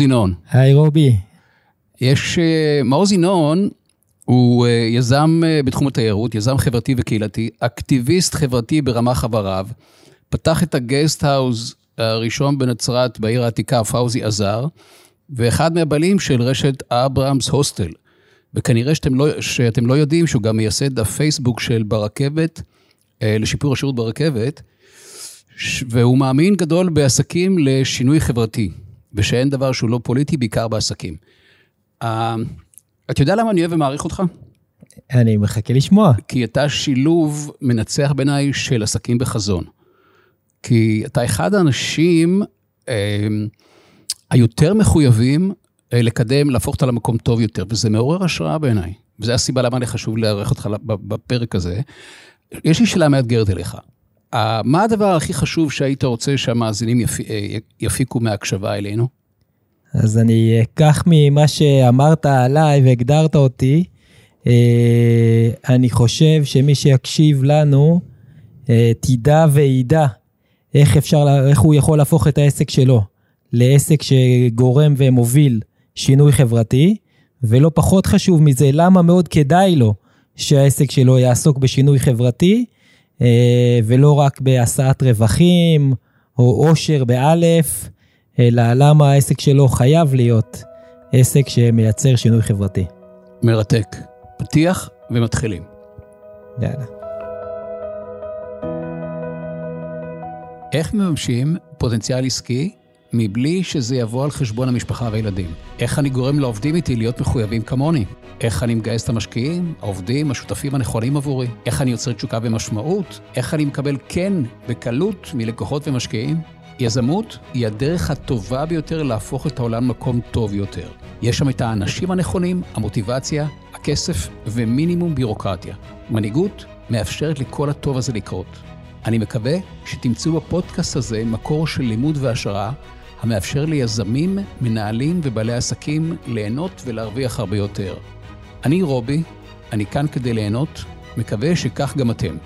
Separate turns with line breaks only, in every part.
ינון.
היי רובי.
יש, אה, מעוז ינון הוא אה, יזם אה, בתחום התיירות, יזם חברתי וקהילתי, אקטיביסט חברתי ברמ"ח אבריו, פתח את הגסט האוז הראשון בנצרת, בעיר העתיקה, פאוזי עזר, ואחד מהבעלים של רשת אברהמס הוסטל. וכנראה שאתם לא, שאתם לא יודעים שהוא גם מייסד הפייסבוק של ברכבת, לשיפור השירות ברכבת, והוא מאמין גדול בעסקים לשינוי חברתי. ושאין דבר שהוא לא פוליטי, בעיקר בעסקים. Uh, אתה יודע למה אני אוהב ומעריך אותך?
אני מחכה לשמוע.
כי אתה שילוב מנצח בעיניי של עסקים בחזון. כי אתה אחד האנשים אה, היותר מחויבים אה, לקדם, להפוך אותה למקום טוב יותר, וזה מעורר השראה בעיניי. וזו הסיבה למה לי חשוב לארח אותך בפרק הזה. יש לי שאלה מאתגרת אליך. מה הדבר הכי חשוב שהיית רוצה שהמאזינים אה, יפיקו מההקשבה אלינו?
אז אני אקח ממה שאמרת עליי והגדרת אותי. אה, אני חושב שמי שיקשיב לנו, אה, תדע וידע איך אפשר, איך הוא יכול להפוך את העסק שלו לעסק שגורם ומוביל שינוי חברתי, ולא פחות חשוב מזה, למה מאוד כדאי לו שהעסק שלו יעסוק בשינוי חברתי, אה, ולא רק בהשאת רווחים או עושר באלף, אלא למה העסק שלו חייב להיות עסק שמייצר שינוי חברתי.
מרתק. פתיח ומתחילים.
יאללה.
איך מממשים פוטנציאל עסקי מבלי שזה יבוא על חשבון המשפחה והילדים? איך אני גורם לעובדים איתי להיות מחויבים כמוני? איך אני מגייס את המשקיעים, העובדים, השותפים הנכונים עבורי? איך אני יוצר תשוקה ומשמעות? איך אני מקבל כן בקלות מלקוחות ומשקיעים? יזמות היא הדרך הטובה ביותר להפוך את העולם למקום טוב יותר. יש שם את האנשים הנכונים, המוטיבציה, הכסף ומינימום בירוקרטיה. מנהיגות מאפשרת לכל הטוב הזה לקרות. אני מקווה שתמצאו בפודקאסט הזה מקור של לימוד והשראה המאפשר ליזמים, מנהלים ובעלי עסקים ליהנות ולהרוויח הרבה יותר. אני רובי, אני כאן כדי ליהנות, מקווה שכך גם אתם.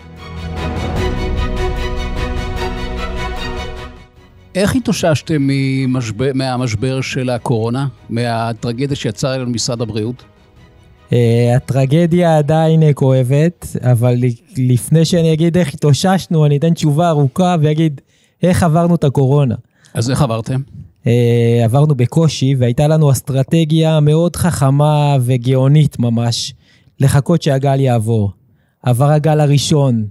איך התאוששתם מהמשבר של הקורונה, מהטרגדיה שיצר אלינו משרד הבריאות?
Uh, הטרגדיה עדיין uh, כואבת, אבל לפני שאני אגיד איך התאוששנו, אני אתן תשובה ארוכה ואגיד איך עברנו את הקורונה.
אז איך עברתם?
Uh, עברנו בקושי, והייתה לנו אסטרטגיה מאוד חכמה וגאונית ממש, לחכות שהגל יעבור. עבר הגל הראשון,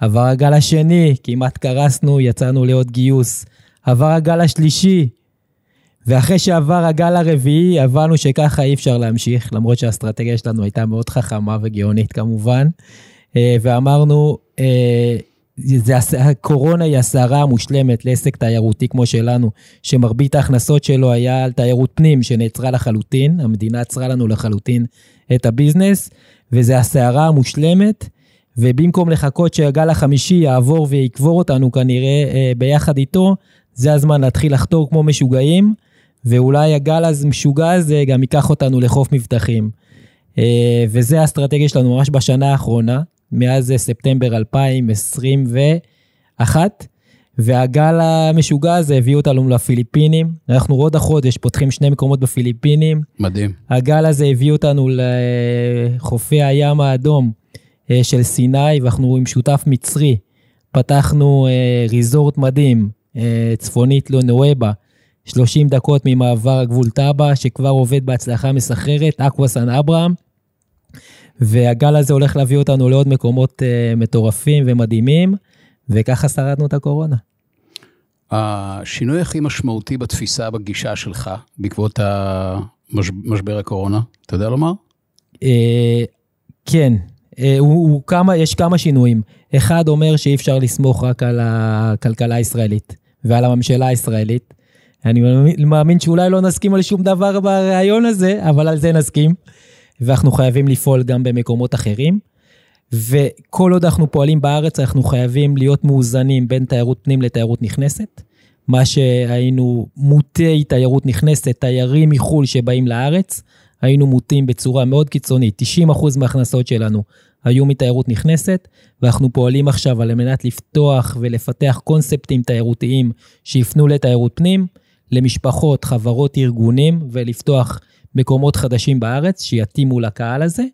עבר הגל השני, כמעט קרסנו, יצאנו לעוד גיוס. עבר הגל השלישי, ואחרי שעבר הגל הרביעי, הבנו שככה אי אפשר להמשיך, למרות שהאסטרטגיה שלנו הייתה מאוד חכמה וגאונית כמובן, אה, ואמרנו, אה, זה, הקורונה היא הסערה המושלמת לעסק תיירותי כמו שלנו, שמרבית ההכנסות שלו היה על תיירות פנים שנעצרה לחלוטין, המדינה עצרה לנו לחלוטין את הביזנס, וזה הסערה המושלמת, ובמקום לחכות שהגל החמישי יעבור ויקבור אותנו כנראה אה, ביחד איתו, זה הזמן להתחיל לחתור כמו משוגעים, ואולי הגל המשוגע הזה גם ייקח אותנו לחוף מבטחים. אה, וזה האסטרטגיה שלנו ממש בשנה האחרונה, מאז ספטמבר 2021, והגל המשוגע הזה הביא אותנו לפיליפינים. אנחנו עוד החודש פותחים שני מקומות בפיליפינים.
מדהים.
הגל הזה הביא אותנו לחופי הים האדום אה, של סיני, ואנחנו עם שותף מצרי. פתחנו אה, ריזורט מדהים אה, צפונית לנואבה, 30 דקות ממעבר הגבול טאבה, שכבר עובד בהצלחה מסחררת, אקווסן אברהם. והגל הזה הולך להביא אותנו לעוד מקומות uh, מטורפים ומדהימים, וככה שרדנו את הקורונה.
השינוי הכי משמעותי בתפיסה, בגישה שלך, בעקבות משבר הקורונה, אתה יודע לומר? Uh,
כן, uh, הוא, הוא כמה, יש כמה שינויים. אחד אומר שאי אפשר לסמוך רק על הכלכלה הישראלית. ועל הממשלה הישראלית. אני מאמין שאולי לא נסכים על שום דבר ברעיון הזה, אבל על זה נסכים. ואנחנו חייבים לפעול גם במקומות אחרים. וכל עוד אנחנו פועלים בארץ, אנחנו חייבים להיות מאוזנים בין תיירות פנים לתיירות נכנסת. מה שהיינו מוטי תיירות נכנסת, תיירים מחו"ל שבאים לארץ, היינו מוטים בצורה מאוד קיצונית. 90% מההכנסות שלנו היו מתיירות נכנסת, ואנחנו פועלים עכשיו על מנת לפתוח ולפתח קונספטים תיירותיים שיפנו לתיירות פנים, למשפחות, חברות, ארגונים, ולפתוח מקומות חדשים בארץ שיתאימו לקהל הזה.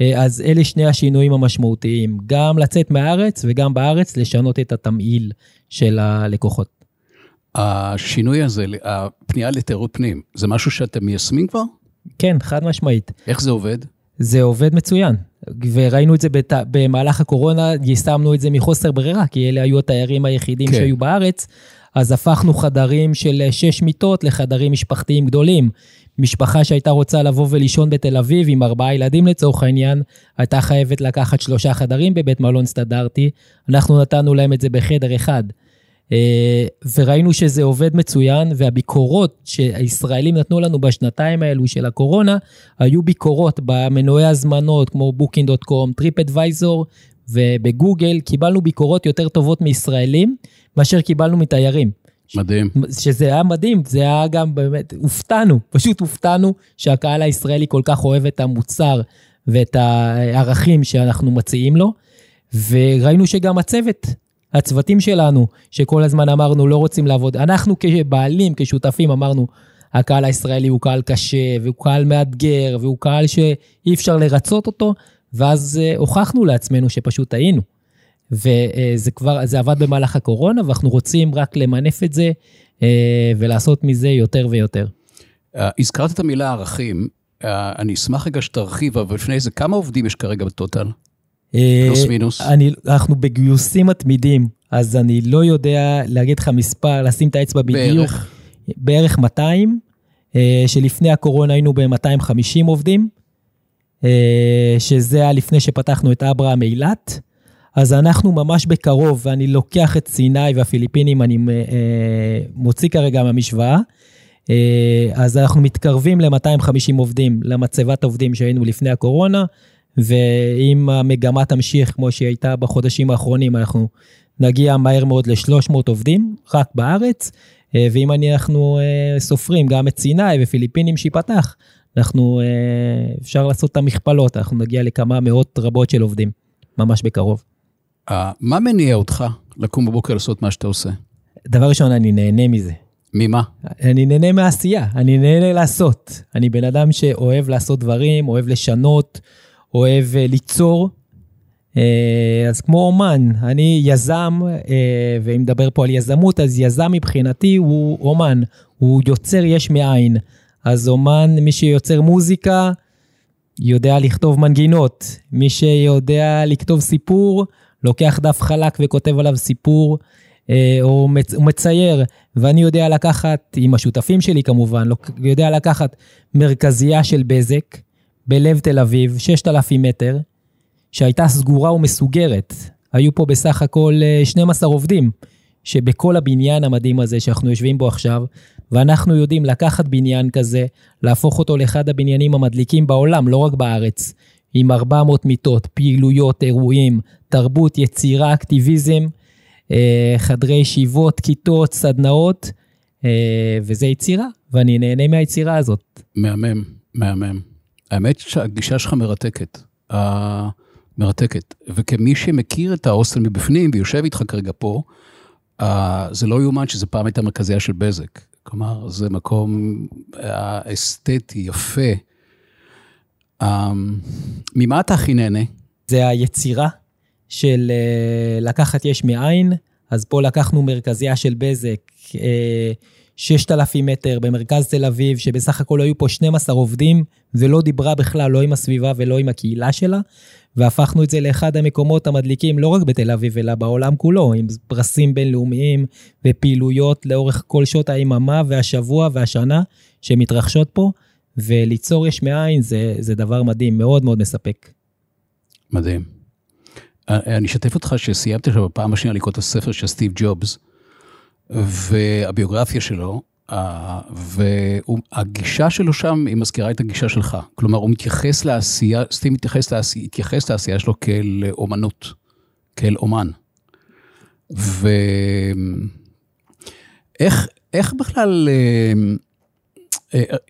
אה, אז אלה שני השינויים המשמעותיים, גם לצאת מהארץ וגם בארץ לשנות את התמהיל של הלקוחות.
השינוי הזה, הפנייה לתיירות פנים, זה משהו שאתם מיישמים כבר?
כן, חד משמעית.
איך זה עובד?
זה עובד מצוין. וראינו את זה בת... במהלך הקורונה, יישמנו את זה מחוסר ברירה, כי אלה היו התיירים היחידים כן. שהיו בארץ, אז הפכנו חדרים של שש מיטות לחדרים משפחתיים גדולים. משפחה שהייתה רוצה לבוא ולישון בתל אביב עם ארבעה ילדים לצורך העניין, הייתה חייבת לקחת שלושה חדרים בבית מלון סטנדרטי, אנחנו נתנו להם את זה בחדר אחד. אה, וראינו שזה עובד מצוין, והביקורות שהישראלים נתנו לנו בשנתיים האלו של הקורונה, היו ביקורות במנועי הזמנות כמו Booking.com, TripAdvisor ובגוגל, קיבלנו ביקורות יותר טובות מישראלים מאשר קיבלנו מתיירים.
מדהים.
שזה היה מדהים, זה היה גם באמת, הופתענו, פשוט הופתענו שהקהל הישראלי כל כך אוהב את המוצר ואת הערכים שאנחנו מציעים לו, וראינו שגם הצוות הצוותים שלנו, שכל הזמן אמרנו לא רוצים לעבוד, אנחנו כבעלים, כשותפים, אמרנו, הקהל הישראלי הוא קהל קשה, והוא קהל מאתגר, והוא קהל שאי אפשר לרצות אותו, ואז uh, הוכחנו לעצמנו שפשוט טעינו. וזה כבר, זה עבד במהלך הקורונה, ואנחנו רוצים רק למנף את זה uh, ולעשות מזה יותר ויותר.
Uh, הזכרת את המילה ערכים, אני אשמח רגע שתרחיב, אבל לפני זה, כמה עובדים יש כרגע בטוטל? פלוס אה, מינוס.
אני, אנחנו בגיוסים מתמידים, אז אני לא יודע להגיד לך מספר, לשים את האצבע בדיוק. בערך? בערך 200, אה, שלפני הקורונה היינו ב-250 עובדים, אה, שזה היה לפני שפתחנו את אברהם אילת. אז אנחנו ממש בקרוב, ואני לוקח את סיני והפיליפינים, אני מוציא כרגע מהמשוואה. אז אנחנו מתקרבים ל-250 עובדים, למצבת העובדים שהיינו לפני הקורונה. ואם המגמה תמשיך כמו שהיא הייתה בחודשים האחרונים, אנחנו נגיע מהר מאוד ל-300 עובדים, רק בארץ, אה, ואם אנחנו אה, סופרים גם את סיני ופיליפינים שיפתח, אנחנו, אה, אפשר לעשות את המכפלות, אנחנו נגיע לכמה מאות רבות של עובדים, ממש בקרוב.
מה מניע אותך לקום בבוקר לעשות מה שאתה עושה?
דבר ראשון, אני נהנה מזה.
ממה?
אני נהנה מעשייה, אני נהנה לעשות. אני בן אדם שאוהב לעשות דברים, אוהב לשנות, אוהב אה, ליצור. אה, אז כמו אומן, אני יזם, אה, ואם נדבר פה על יזמות, אז יזם מבחינתי הוא אומן, הוא יוצר יש מאין. אז אומן, מי שיוצר מוזיקה, יודע לכתוב מנגינות. מי שיודע לכתוב סיפור, לוקח דף חלק וכותב עליו סיפור, או מצייר. ואני יודע לקחת, עם השותפים שלי כמובן, יודע לקחת מרכזייה של בזק, בלב תל אביב, 6,000 מטר, שהייתה סגורה ומסוגרת. היו פה בסך הכל 12 אה, עובדים, שבכל הבניין המדהים הזה שאנחנו יושבים בו עכשיו, ואנחנו יודעים לקחת בניין כזה, להפוך אותו לאחד הבניינים המדליקים בעולם, לא רק בארץ, עם 400 מיטות, פעילויות, אירועים, תרבות, יצירה, אקטיביזם, אה, חדרי ישיבות, כיתות, סדנאות, אה, וזה יצירה, ואני נהנה מהיצירה הזאת.
מהמם, מהמם. האמת שהגישה שלך מרתקת. מרתקת. וכמי שמכיר את ההוסטל מבפנים ויושב איתך כרגע פה, uh, זה לא יאומן שזה פעם הייתה מרכזיה של בזק. כלומר, זה מקום uh, אסתטי, יפה. Uh, ממה אתה הכי נהנה?
זה היצירה של uh, לקחת יש מאין, אז פה לקחנו מרכזיה של בזק. Uh, 6,000 מטר במרכז תל אביב, שבסך הכל היו פה 12 עובדים, ולא דיברה בכלל לא עם הסביבה ולא עם הקהילה שלה, והפכנו את זה לאחד המקומות המדליקים, לא רק בתל אביב, אלא בעולם כולו, עם פרסים בינלאומיים ופעילויות לאורך כל שעות היממה והשבוע והשנה שמתרחשות פה, וליצור יש מאין זה, זה דבר מדהים, מאוד מאוד מספק.
מדהים. אני אשתף אותך שסיימתי עכשיו בפעם השנייה לקרוא את הספר של סטיב ג'ובס. והביוגרפיה שלו, והגישה שלו שם, היא מזכירה את הגישה שלך. כלומר, הוא מתייחס לעשייה, סטים מתייחס לעשייה, התייחס לעשייה שלו כאל אומנות, כאל אומן. ואיך איך בכלל,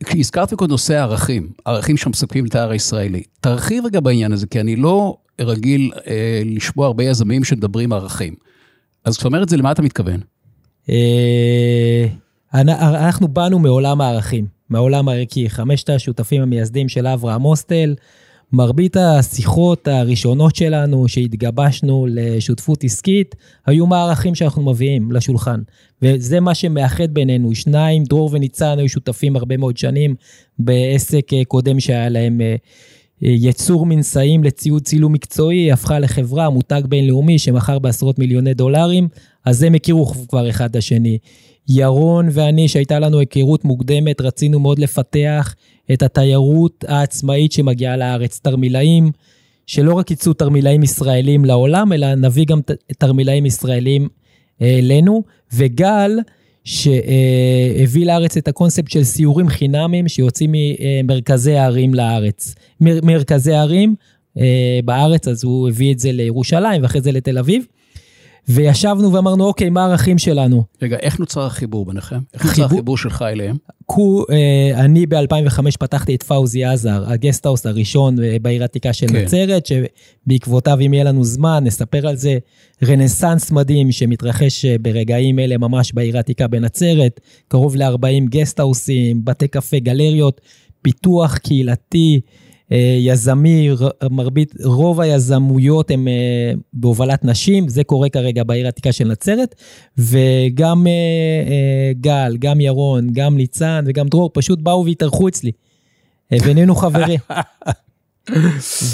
כשהזכרת אה, קודם נושא הערכים, ערכים שמספקים את ההר הישראלי, תרחיב רגע בעניין הזה, כי אני לא רגיל אה, לשמוע הרבה יזמים שמדברים ערכים. אז כשאתה אומר את זה, למה אתה מתכוון?
אה, אנחנו באנו מעולם הערכים, מהעולם הערכי. חמשת השותפים המייסדים של אברהם הוסטל, מרבית השיחות הראשונות שלנו, שהתגבשנו לשותפות עסקית, היו מהערכים שאנחנו מביאים לשולחן. וזה מה שמאחד בינינו. שניים, דרור וניצן, היו שותפים הרבה מאוד שנים בעסק אה, קודם שהיה להם אה, אה, יצור מנשאים לציוד צילום מקצועי, הפכה לחברה, מותג בינלאומי שמכר בעשרות מיליוני דולרים, אז הם הכירו כבר אחד את השני. ירון ואני, שהייתה לנו היכרות מוקדמת, רצינו מאוד לפתח את התיירות העצמאית שמגיעה לארץ, תרמילאים, שלא רק יצאו תרמילאים ישראלים לעולם, אלא נביא גם תרמילאים ישראלים אה, אלינו, וגל, שהביא לארץ את הקונספט של סיורים חינמיים שיוצאים ממרכזי הערים לארץ. מרכזי הערים אה, בארץ, אז הוא הביא את זה לירושלים ואחרי זה לתל אביב. וישבנו ואמרנו, אוקיי, מה הערכים שלנו?
רגע, איך נוצר החיבור ביניכם? איך נוצר החיבור שלך אליהם?
קו, אה, אני ב-2005 פתחתי את פאוזי עזר, ה guesthouse הראשון אה, בעיר העתיקה של כן. נצרת, שבעקבותיו, אם יהיה לנו זמן, נספר על זה. רנסאנס מדהים שמתרחש אה, ברגעים אלה ממש בעיר העתיקה בנצרת, קרוב ל-40 גסטהאוסים, בתי קפה, גלריות, פיתוח קהילתי. אה, יזמי, מרבית, רוב היזמויות הן אה, בהובלת נשים, זה קורה כרגע בעיר העתיקה של נצרת, וגם אה, גל, גם ירון, גם ניצן וגם דרור פשוט באו והתארחו אצלי, ונהיינו חברים.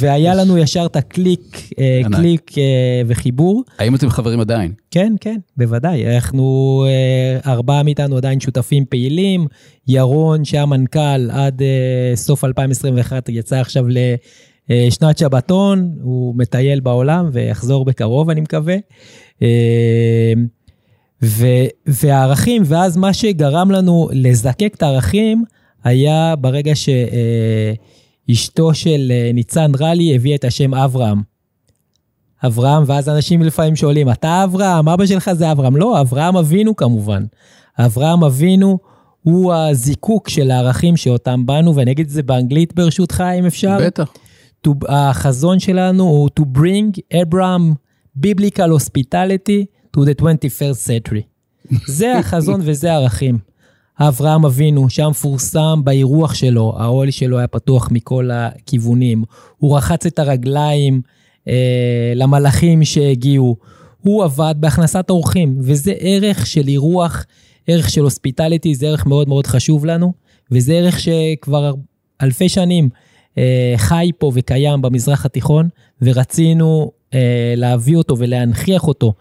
והיה לנו ישר את הקליק, אה, קליק אה, וחיבור.
האם אתם חברים עדיין?
כן, כן, בוודאי. אנחנו, אה, ארבעה מאיתנו עדיין שותפים פעילים. ירון, שהיה מנכ"ל עד סוף 2021, יצא עכשיו לשנת שבתון, הוא מטייל בעולם ויחזור בקרוב, אני מקווה. והערכים, ואז מה שגרם לנו לזקק את הערכים, היה ברגע ש... אשתו של אה, ניצן רלי הביאה את השם אברהם. אברהם, ואז אנשים לפעמים שואלים, אתה אברהם? אבא שלך זה אברהם. לא, אברהם אבינו כמובן. אברהם אבינו הוא הזיקוק של הערכים שאותם באנו, ואני אגיד את זה באנגלית ברשותך, אם אפשר.
בטח.
To, החזון שלנו הוא to bring Abraham biblical hospitality to the 21st century. זה החזון וזה הערכים. אברהם אבינו, שהיה מפורסם באירוח שלו, האוהל שלו היה פתוח מכל הכיוונים. הוא רחץ את הרגליים אה, למלאכים שהגיעו. הוא עבד בהכנסת אורחים, וזה ערך של אירוח, ערך של הוספיטליטי, זה ערך מאוד מאוד חשוב לנו, וזה ערך שכבר אלפי שנים אה, חי פה וקיים במזרח התיכון, ורצינו אה, להביא אותו ולהנכיח אותו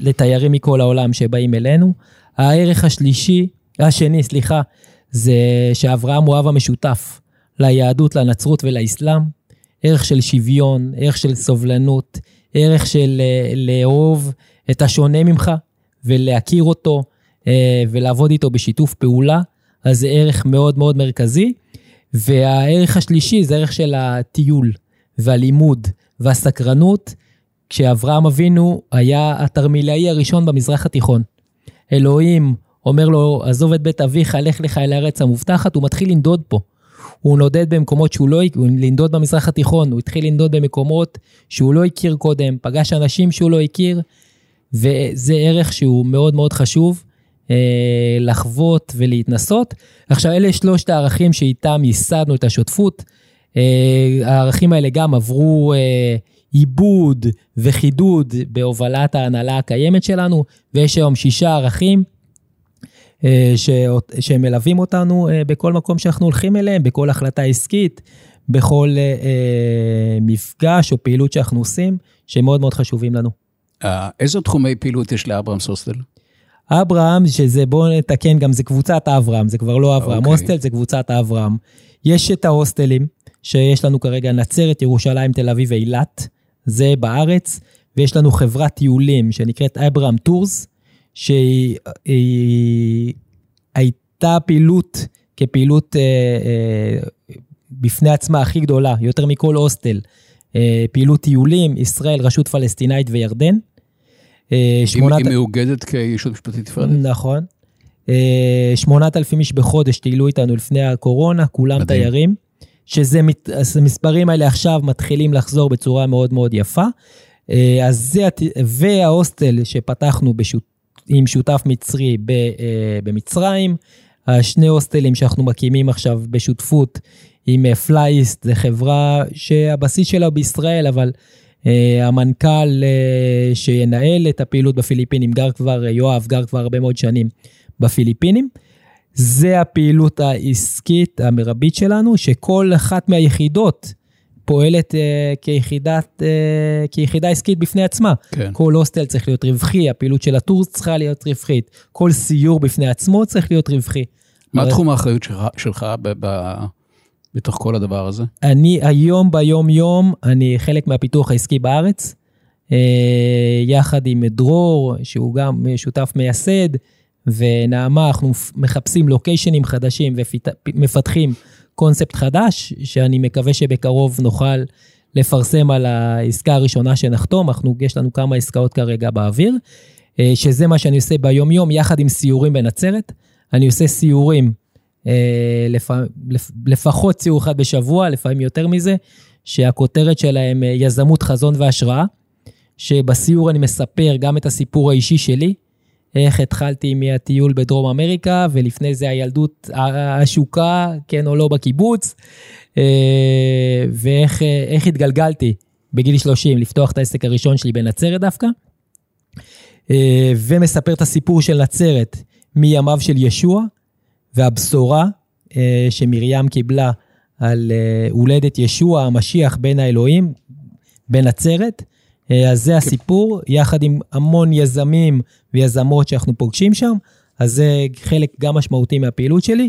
לתיירים מכל העולם שבאים אלינו. הערך השלישי השני, סליחה, זה שאברהם הוא אב המשותף ליהדות, לנצרות ולאסלאם. ערך של שוויון, ערך של סובלנות, ערך של אה, לאהוב את השונה ממך ולהכיר אותו אה, ולעבוד איתו בשיתוף פעולה, אז זה ערך מאוד מאוד מרכזי. והערך השלישי זה ערך של הטיול והלימוד והסקרנות, כשאברהם אבינו היה התרמילאי הראשון במזרח התיכון. אלוהים אומר לו, עזוב את בית אביך, לך לך אל הארץ המובטחת, הוא מתחיל לנדוד פה. הוא נודד במקומות שהוא לא, הוא לנדוד במזרח התיכון, הוא התחיל לנדוד במקומות שהוא לא הכיר קודם, פגש אנשים שהוא לא הכיר, וזה ערך שהוא מאוד מאוד חשוב אה, לחוות ולהתנסות. עכשיו, אלה שלושת הערכים שאיתם ייסדנו את השותפות. אה, הערכים האלה גם עברו אה, עיבוד וחידוד בהובלת ההנהלה הקיימת שלנו, ויש היום שישה ערכים. אה, שהם מלווים אותנו אה, בכל מקום שאנחנו הולכים אליהם, בכל החלטה עסקית, בכל אה, מפגש או פעילות שאנחנו עושים, שהם מאוד מאוד חשובים לנו.
איזה תחומי פעילות יש לאברהם הוסטל?
אברהם, שזה, בואו נתקן, גם זה קבוצת אברהם, זה כבר לא אברהם okay. אוקיי. הוסטל, זה קבוצת אברהם. יש את ההוסטלים, שיש לנו כרגע נצרת, ירושלים, תל אביב ואילת, זה בארץ, ויש לנו חברת טיולים שנקראת אברהם טורס, שהיא הייתה פעילות כפעילות אה, אה, בפני עצמה הכי גדולה, יותר מכל הוסטל. אה, פעילות טיולים, ישראל, רשות פלסטינאית וירדן.
אה, שמונת... היא מאוגדת כישות משפטית נפרדת?
נכון. אה, שמונת אלפים איש בחודש טיילו איתנו לפני הקורונה, כולם מדהים. תיירים. שזה, המספרים האלה עכשיו מתחילים לחזור בצורה מאוד מאוד יפה. אה, אז זה, וההוסטל שפתחנו בשות, עם שותף מצרי ב, אה, במצרים. השני הוסטלים שאנחנו מקימים עכשיו בשותפות עם פלייסט, זו חברה שהבסיס שלה הוא בישראל, אבל אה, המנכ"ל אה, שינהל את הפעילות בפיליפינים, גר כבר, יואב גר כבר הרבה מאוד שנים בפיליפינים. זה הפעילות העסקית המרבית שלנו, שכל אחת מהיחידות פועלת uh, כיחידת, uh, כיחידה עסקית בפני עצמה.
כן.
כל הוסטל צריך להיות רווחי, הפעילות של הטור צריכה להיות רווחית, כל סיור בפני עצמו צריך להיות רווחי.
מה
אבל-
תחום האחריות שלך, שלך ב, ב, בתוך כל הדבר הזה?
אני היום ביום-יום, אני חלק מהפיתוח העסקי בארץ, אה, יחד עם דרור, שהוא גם שותף מייסד, ונעמה, אנחנו מחפשים לוקיישנים חדשים ומפתחים קונספט חדש, שאני מקווה שבקרוב נוכל לפרסם על העסקה הראשונה שנחתום. אנחנו, יש לנו כמה עסקאות כרגע באוויר, אה, שזה מה שאני עושה ביום-יום, יחד עם סיורים בנצרת. אני עושה סיורים, אה, לפ... לפ... לפחות סיור אחד בשבוע, לפעמים יותר מזה, שהכותרת שלהם אה, יזמות, חזון והשראה, שבסיור אני מספר גם את הסיפור האישי שלי, איך התחלתי מהטיול בדרום אמריקה, ולפני זה הילדות השוקה, כן או לא בקיבוץ, אה, ואיך אה, התגלגלתי בגיל 30 לפתוח את העסק הראשון שלי בנצרת דווקא, אה, ומספר את הסיפור של נצרת מימיו של ישוע, והבשורה שמרים קיבלה על הולדת ישוע המשיח בין האלוהים, בנצרת. אה, אז זה הסיפור, יחד עם המון יזמים ויזמות שאנחנו פוגשים שם, אז זה חלק גם משמעותי מהפעילות שלי.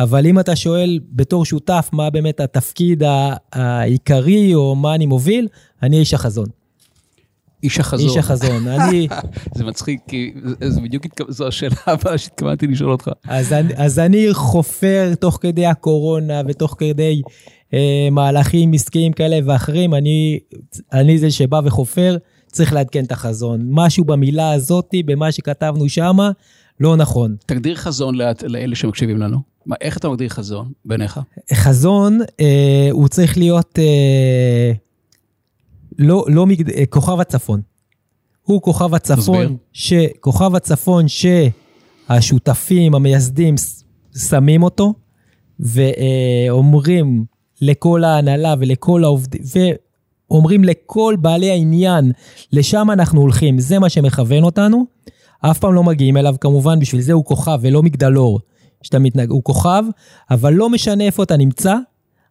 אבל אם אתה שואל בתור שותף מה באמת התפקיד העיקרי או מה אני מוביל, אני איש החזון.
איש החזון.
איש החזון. אני,
זה מצחיק, כי זה- בדיוק, זו השאלה הבאה שהתכוונתי לשאול אותך.
אז, אני, אז אני חופר תוך כדי הקורונה ותוך כדי מהלכים עסקיים כאלה ואחרים, אני, אני זה שבא וחופר, צריך לעדכן את החזון. משהו במילה הזאתי, במה שכתבנו שמה, לא נכון.
תגדיר חזון לאט- לאלה שמקשיבים לנו. מה, איך אתה מגדיר חזון בעיניך?
חזון, אה, הוא צריך להיות אה, לא, לא מגד... אה, כוכב הצפון. הוא כוכב
תסביר.
הצפון, ש... כוכב הצפון שהשותפים, המייסדים, שמים אותו, ואומרים לכל ההנהלה ולכל העובדים, ואומרים לכל בעלי העניין, לשם אנחנו הולכים, זה מה שמכוון אותנו. אף פעם לא מגיעים אליו, כמובן, בשביל זה הוא כוכב ולא מגדלור. שאתה מתנג... הוא כוכב, אבל לא משנה איפה אתה נמצא,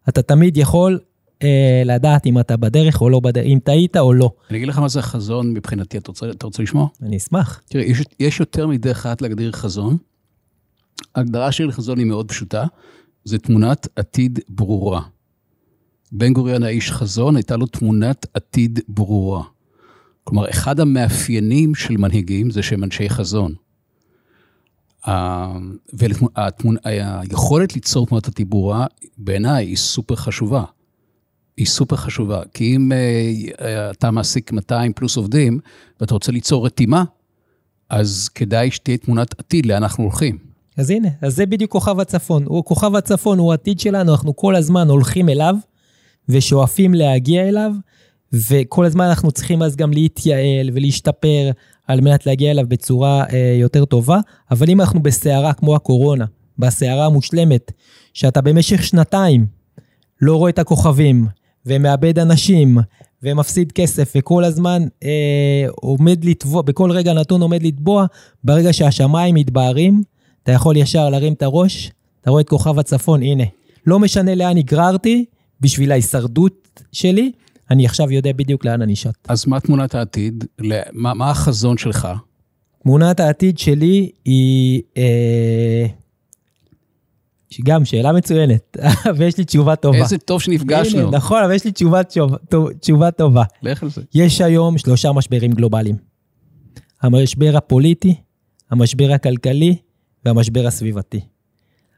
אתה תמיד יכול אה, לדעת אם אתה בדרך או לא בדרך, אם טעית או לא.
אני אגיד לך מה זה חזון מבחינתי, אתה רוצה, אתה רוצה לשמוע?
אני אשמח.
תראה, יש, יש יותר מדרך אחת להגדיר חזון. ההגדרה של חזון היא מאוד פשוטה, זה תמונת עתיד ברורה. בן גוריון האיש חזון, הייתה לו תמונת עתיד ברורה. כלומר, אחד המאפיינים של מנהיגים זה שהם אנשי חזון. והיכולת ליצור תמונת עתיד ברורה, בעיניי, היא סופר חשובה. היא סופר חשובה, כי אם אה, אתה מעסיק 200 פלוס עובדים, ואתה רוצה ליצור רתימה, אז כדאי שתהיה תמונת עתיד לאן אנחנו הולכים.
אז הנה, אז זה בדיוק כוכב הצפון. הוא, כוכב הצפון הוא העתיד שלנו, אנחנו כל הזמן הולכים אליו ושואפים להגיע אליו, וכל הזמן אנחנו צריכים אז גם להתייעל ולהשתפר על מנת להגיע אליו בצורה אה, יותר טובה. אבל אם אנחנו בסערה כמו הקורונה, בסערה המושלמת, שאתה במשך שנתיים לא רואה את הכוכבים ומאבד אנשים ומפסיד כסף וכל הזמן אה, עומד לטבוע, בכל רגע נתון עומד לטבוע, ברגע שהשמיים מתבהרים, אתה יכול ישר להרים את הראש, אתה רואה את כוכב הצפון, הנה. לא משנה לאן נגררתי, בשביל ההישרדות שלי, אני עכשיו יודע בדיוק לאן אני שט.
אז מה תמונת העתיד? מה, מה החזון שלך?
תמונת העתיד שלי היא... אה, גם שאלה מצוינת, ויש לי תשובה טובה.
איזה טוב שנפגשנו.
הנה, נכון, אבל יש לי תשובה, תשובה, תשובה טובה.
לך על זה.
יש היום שלושה משברים גלובליים. המשבר הפוליטי, המשבר הכלכלי והמשבר הסביבתי.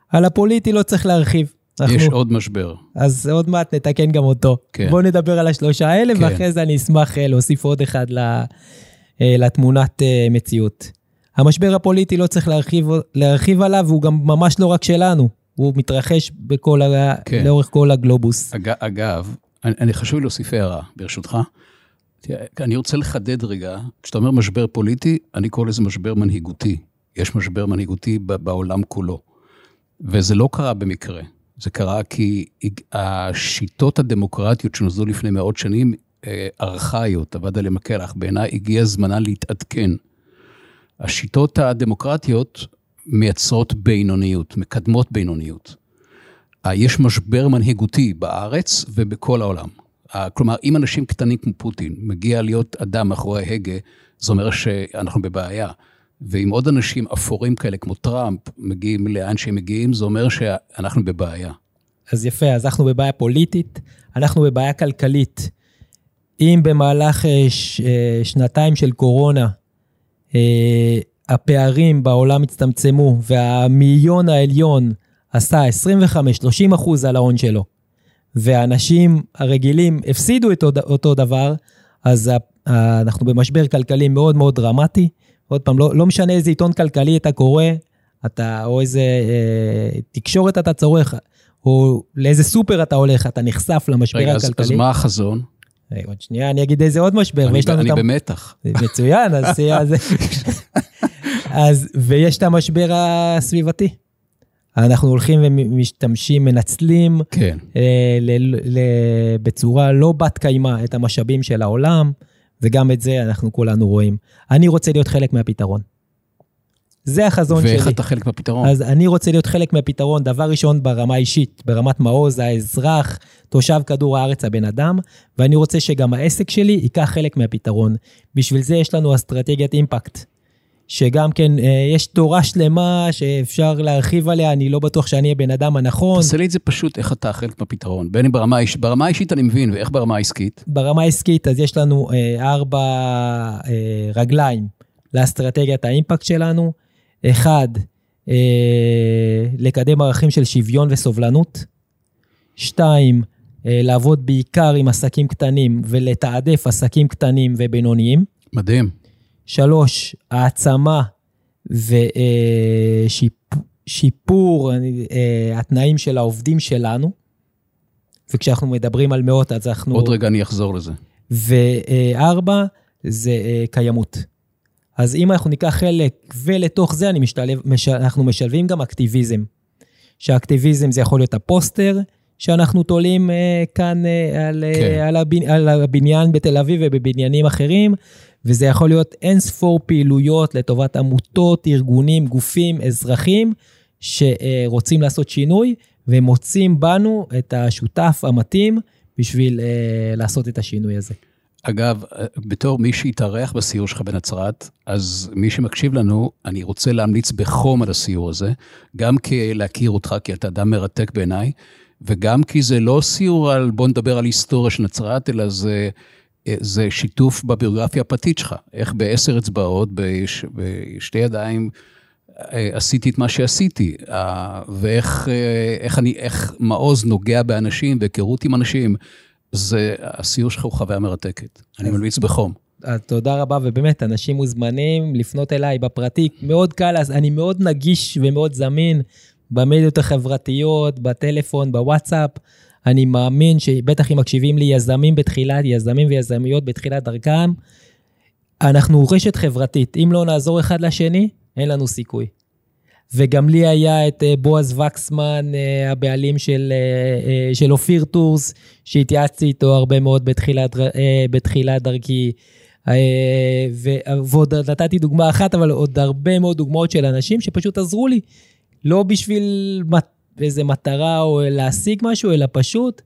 על הפוליטי לא צריך להרחיב.
יש
אנחנו-
עוד משבר.
אז עוד מעט נתקן גם אותו.
כן.
בואו נדבר על השלושה האלה,
כן.
ואחרי זה אני אשמח אה, להוסיף עוד אחד אה, לתמונת אה, מציאות. המשבר הפוליטי לא צריך להרחיב, להרחיב עליו, הוא גם ממש לא רק שלנו, הוא מתרחש בכל ה...
כן.
לאורך כל הגלובוס.
אג, אגב, אני, אני חשוב להוסיף הערה, ברשותך. אני רוצה לחדד רגע, כשאתה אומר משבר פוליטי, אני קורא לזה משבר מנהיגותי. יש משבר מנהיגותי בעולם כולו. וזה לא קרה במקרה. זה קרה כי השיטות הדמוקרטיות שנוסדו לפני מאות שנים, אה, ארכאיות, עבד עליהן הקלח, בעיניי הגיע זמנה להתעדכן. השיטות הדמוקרטיות מייצרות בינוניות, מקדמות בינוניות. אה, יש משבר מנהיגותי בארץ ובכל העולם. אה, כלומר, אם אנשים קטנים כמו פוטין מגיע להיות אדם מאחורי ההגה, זה אומר שאנחנו בבעיה. ואם עוד אנשים אפורים כאלה כמו טראמפ מגיעים לאן שהם מגיעים, זה אומר שאנחנו בבעיה.
אז יפה, אז אנחנו בבעיה פוליטית, אנחנו בבעיה כלכלית. אם במהלך אה, ש, אה, שנתיים של קורונה אה, הפערים בעולם הצטמצמו והמאיון העליון עשה 25-30 אחוז על ההון שלו, והאנשים הרגילים הפסידו את אותו דבר, אז אנחנו במשבר כלכלי מאוד מאוד דרמטי. עוד פעם, לא, לא משנה איזה עיתון כלכלי אתה קורא, אתה, או איזה אה, תקשורת אתה צורך, או לאיזה סופר אתה הולך, אתה נחשף למשבר רגע, הכלכלי.
רגע, אז, מה החזון?
רגע, עוד שנייה, אני אגיד איזה עוד משבר.
אני, אני אותם... במתח.
מצוין, אז... אז, אז ויש את המשבר הסביבתי. אנחנו הולכים ומשתמשים, מנצלים
כן.
אה, ל, ל, בצורה לא בת קיימא את המשאבים של העולם. וגם את זה אנחנו כולנו רואים. אני רוצה להיות חלק מהפתרון. זה החזון
ואיך
שלי.
ואיך אתה חלק מהפתרון?
אז אני רוצה להיות חלק מהפתרון, דבר ראשון ברמה אישית, ברמת מעוז, האזרח, תושב כדור הארץ, הבן אדם, ואני רוצה שגם העסק שלי ייקח חלק מהפתרון. בשביל זה יש לנו אסטרטגיית אימפקט. שגם כן, אה, יש תורה שלמה שאפשר להרחיב עליה, אני לא בטוח שאני הבן אדם הנכון.
תעשה לי את זה פשוט, איך אתה חלק מהפתרון. בין אם ברמה ברמה האישית אני מבין, ואיך ברמה העסקית?
ברמה העסקית, אז יש לנו אה, ארבע אה, רגליים לאסטרטגיית האימפקט שלנו. אחד, אה, לקדם ערכים של שוויון וסובלנות. שתיים, אה, לעבוד בעיקר עם עסקים קטנים ולתעדף עסקים קטנים ובינוניים.
מדהים.
שלוש, העצמה ושיפור אה, התנאים של העובדים שלנו. וכשאנחנו מדברים על מאות, אז אנחנו...
עוד רגע אני אחזור לזה.
וארבע, זה אה, קיימות. אז אם אנחנו ניקח חלק, ולתוך זה אני משתלב, מש, אנחנו משלבים גם אקטיביזם. שהאקטיביזם זה יכול להיות הפוסטר שאנחנו תולים אה, כאן אה, על, כן. על, הבנ, על הבניין בתל אביב ובבניינים אחרים, וזה יכול להיות אין ספור פעילויות לטובת עמותות, ארגונים, גופים, אזרחים, שרוצים לעשות שינוי, ומוצאים בנו את השותף המתאים בשביל אה, לעשות את השינוי הזה.
אגב, בתור מי שהתארח בסיור שלך בנצרת, אז מי שמקשיב לנו, אני רוצה להמליץ בחום על הסיור הזה, גם כי להכיר אותך, כי אתה אדם מרתק בעיניי, וגם כי זה לא סיור על בוא נדבר על היסטוריה של נצרת, אלא זה אה, זה שיתוף בביוגרפיה הפרטית שלך, איך בעשר אצבעות, בש, בשתי ידיים, אה, עשיתי את מה שעשיתי, אה, ואיך איך אני, איך מעוז נוגע באנשים והיכרות עם אנשים, זה, הסיור שלך הוא חוויה מרתקת. אני ממליץ בחום.
תודה רבה, ובאמת, אנשים מוזמנים לפנות אליי בפרטי, מאוד קל, אז אני מאוד נגיש ומאוד זמין במדיות החברתיות, בטלפון, בוואטסאפ. אני מאמין שבטח אם מקשיבים לי יזמים בתחילת, יזמים ויזמיות בתחילת דרכם, אנחנו רשת חברתית. אם לא נעזור אחד לשני, אין לנו סיכוי. וגם לי היה את אה, בועז וקסמן, אה, הבעלים של, אה, של אופיר טורס, שהתייעצתי איתו הרבה מאוד בתחילת, בתחילת דרכי. ועוד נתתי דוגמה אחת, אבל עוד הרבה מאוד דוגמאות של אנשים שפשוט עזרו לי. לא בשביל איזה מטרה או להשיג משהו, אלא פשוט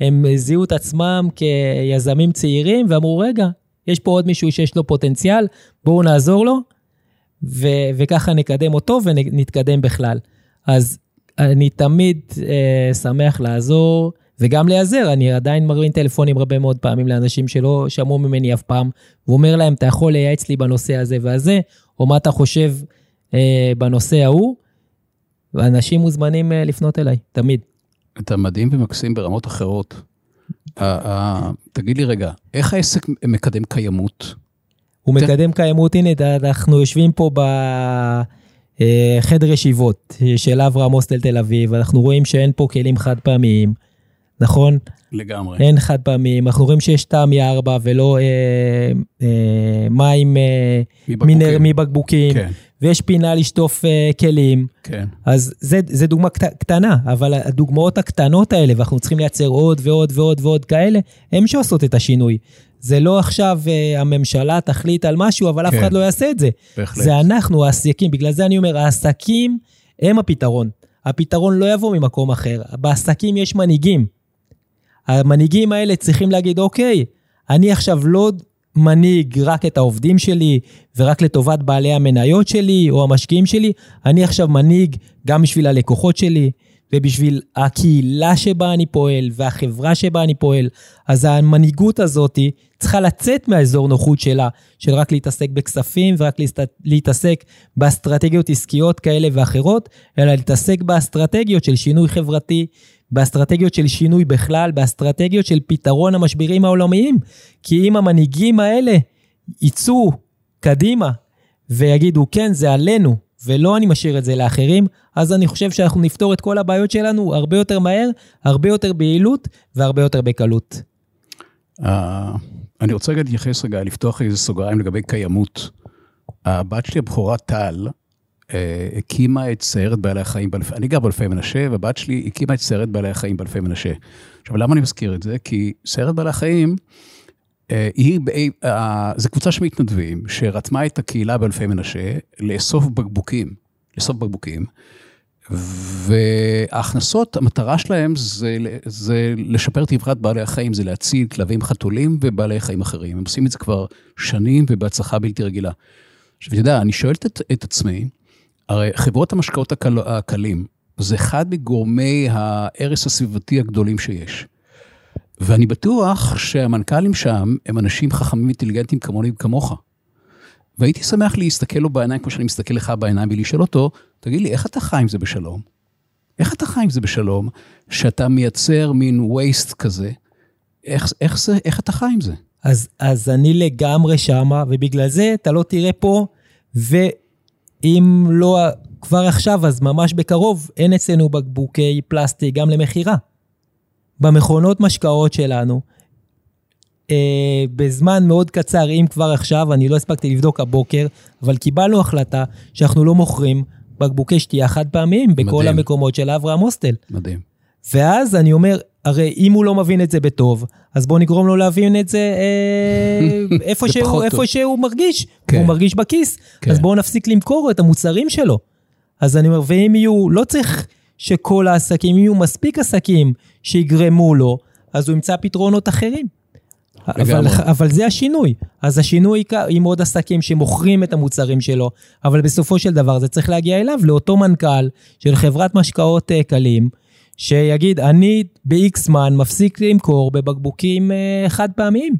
הם זיהו את עצמם כיזמים צעירים ואמרו, רגע, יש פה עוד מישהו שיש לו פוטנציאל, בואו נעזור לו, ו- וככה נקדם אותו ונתקדם בכלל. אז אני תמיד אה, שמח לעזור וגם להיעזר, אני עדיין מרווין טלפונים הרבה מאוד פעמים לאנשים שלא שמעו ממני אף פעם, ואומר להם, אתה יכול לייעץ לי בנושא הזה והזה, או מה אתה חושב אה, בנושא ההוא, ואנשים מוזמנים אה, לפנות אליי, תמיד.
אתה מדהים ומקסים ברמות אחרות. תגיד לי רגע, איך העסק מקדם קיימות?
הוא מקדם קיימות, הנה, אנחנו יושבים פה בחדר אה, ישיבות של אברהם הוסטל תל אביב, ואנחנו רואים שאין פה כלים חד פעמיים, נכון?
לגמרי.
אין חד פעמים, אנחנו רואים שיש טעם מארבע ולא אה, אה, מים אה,
מבקבוקים.
מינר מבקבוקים,
כן,
ויש פינה לשטוף אה, כלים.
כן.
אז זה, זה דוגמה קט, קטנה, אבל הדוגמאות הקטנות האלה, ואנחנו צריכים לייצר עוד ועוד ועוד ועוד כאלה, הן שעושות את השינוי. זה לא עכשיו אה, הממשלה תחליט על משהו, אבל אף
כן.
אחד לא יעשה את זה.
בהחלט.
זה אנחנו, העסקים. בגלל זה אני אומר, העסקים הם הפתרון. הפתרון לא יבוא ממקום אחר. בעסקים יש מנהיגים. המנהיגים האלה צריכים להגיד, אוקיי, אני עכשיו לא מנהיג רק את העובדים שלי ורק לטובת בעלי המניות שלי או המשקיעים שלי, אני עכשיו מנהיג גם בשביל הלקוחות שלי ובשביל הקהילה שבה אני פועל והחברה שבה אני פועל. אז המנהיגות הזאת צריכה לצאת מהאזור נוחות שלה, של רק להתעסק בכספים ורק להתעסק באסטרטגיות עסקיות כאלה ואחרות, אלא להתעסק באסטרטגיות של שינוי חברתי, באסטרטגיות של שינוי בכלל, באסטרטגיות של פתרון המשברים העולמיים. כי אם המנהיגים האלה יצאו קדימה ויגידו, כן, זה עלינו, ולא אני משאיר את זה לאחרים, אז אני חושב שאנחנו נפתור את כל הבעיות שלנו הרבה יותר מהר, הרבה יותר ביעילות והרבה יותר בקלות.
אה, אני רוצה רגע להתייחס רגע, לפתוח איזה סוגריים לגבי קיימות. הבת שלי הבכורה טל, הקימה את סיירת בעלי החיים, אני גר באלפי מנשה, והבת שלי הקימה את סיירת בעלי החיים באלפי מנשה. עכשיו, למה אני מזכיר את זה? כי סיירת בעלי החיים, אה, היא, אה, זו קבוצה של מתנדבים, שרתמה את הקהילה באלפי מנשה לאסוף בקבוקים, לאסוף בקבוקים, וההכנסות, המטרה שלהם זה, זה לשפר את רווחת בעלי החיים, זה להציל כלבים, חתולים ובעלי חיים אחרים. הם עושים את זה כבר שנים ובהצלחה בלתי רגילה. עכשיו, אתה יודע, אני שואל את, את עצמי, הרי חברות המשקאות הקל, הקלים, זה אחד מגורמי ההרס הסביבתי הגדולים שיש. ואני בטוח שהמנכ"לים שם הם אנשים חכמים ואינטליגנטים כמוני וכמוך. והייתי שמח להסתכל לו בעיניים כמו שאני מסתכל לך בעיניים ולשאול אותו, תגיד לי, איך אתה חי עם זה בשלום? איך אתה חי עם זה בשלום, שאתה מייצר מין waste כזה? איך, איך, זה, איך אתה חי עם זה?
אז, אז אני לגמרי שמה, ובגלל זה אתה לא תראה פה, ואם לא כבר עכשיו, אז ממש בקרוב, אין אצלנו בקבוקי פלסטיק גם למכירה. במכונות משקאות שלנו, אה, בזמן מאוד קצר, אם כבר עכשיו, אני לא הספקתי לבדוק הבוקר, אבל קיבלנו החלטה שאנחנו לא מוכרים בקבוקי שתייה חד פעמיים בכל
מדהים.
המקומות של אברהם הוסטל.
מדהים.
ואז אני אומר, הרי אם הוא לא מבין את זה בטוב, אז בואו נגרום לו להבין את זה אה, איפה, שהוא, איפה
טוב.
שהוא מרגיש.
כן.
הוא מרגיש בכיס,
כן.
אז בואו נפסיק למכור את המוצרים שלו. אז אני אומר, ואם יהיו, לא צריך שכל העסקים, אם יהיו מספיק עסקים שיגרמו לו, אז הוא ימצא פתרונות אחרים. אבל. אבל זה השינוי. אז השינוי עם עוד עסקים שמוכרים את המוצרים שלו, אבל בסופו של דבר זה צריך להגיע אליו, לאותו מנכ"ל של חברת משקאות אה, קלים, שיגיד, אני ב-X זמן מפסיק למכור בבקבוקים אה, חד פעמיים,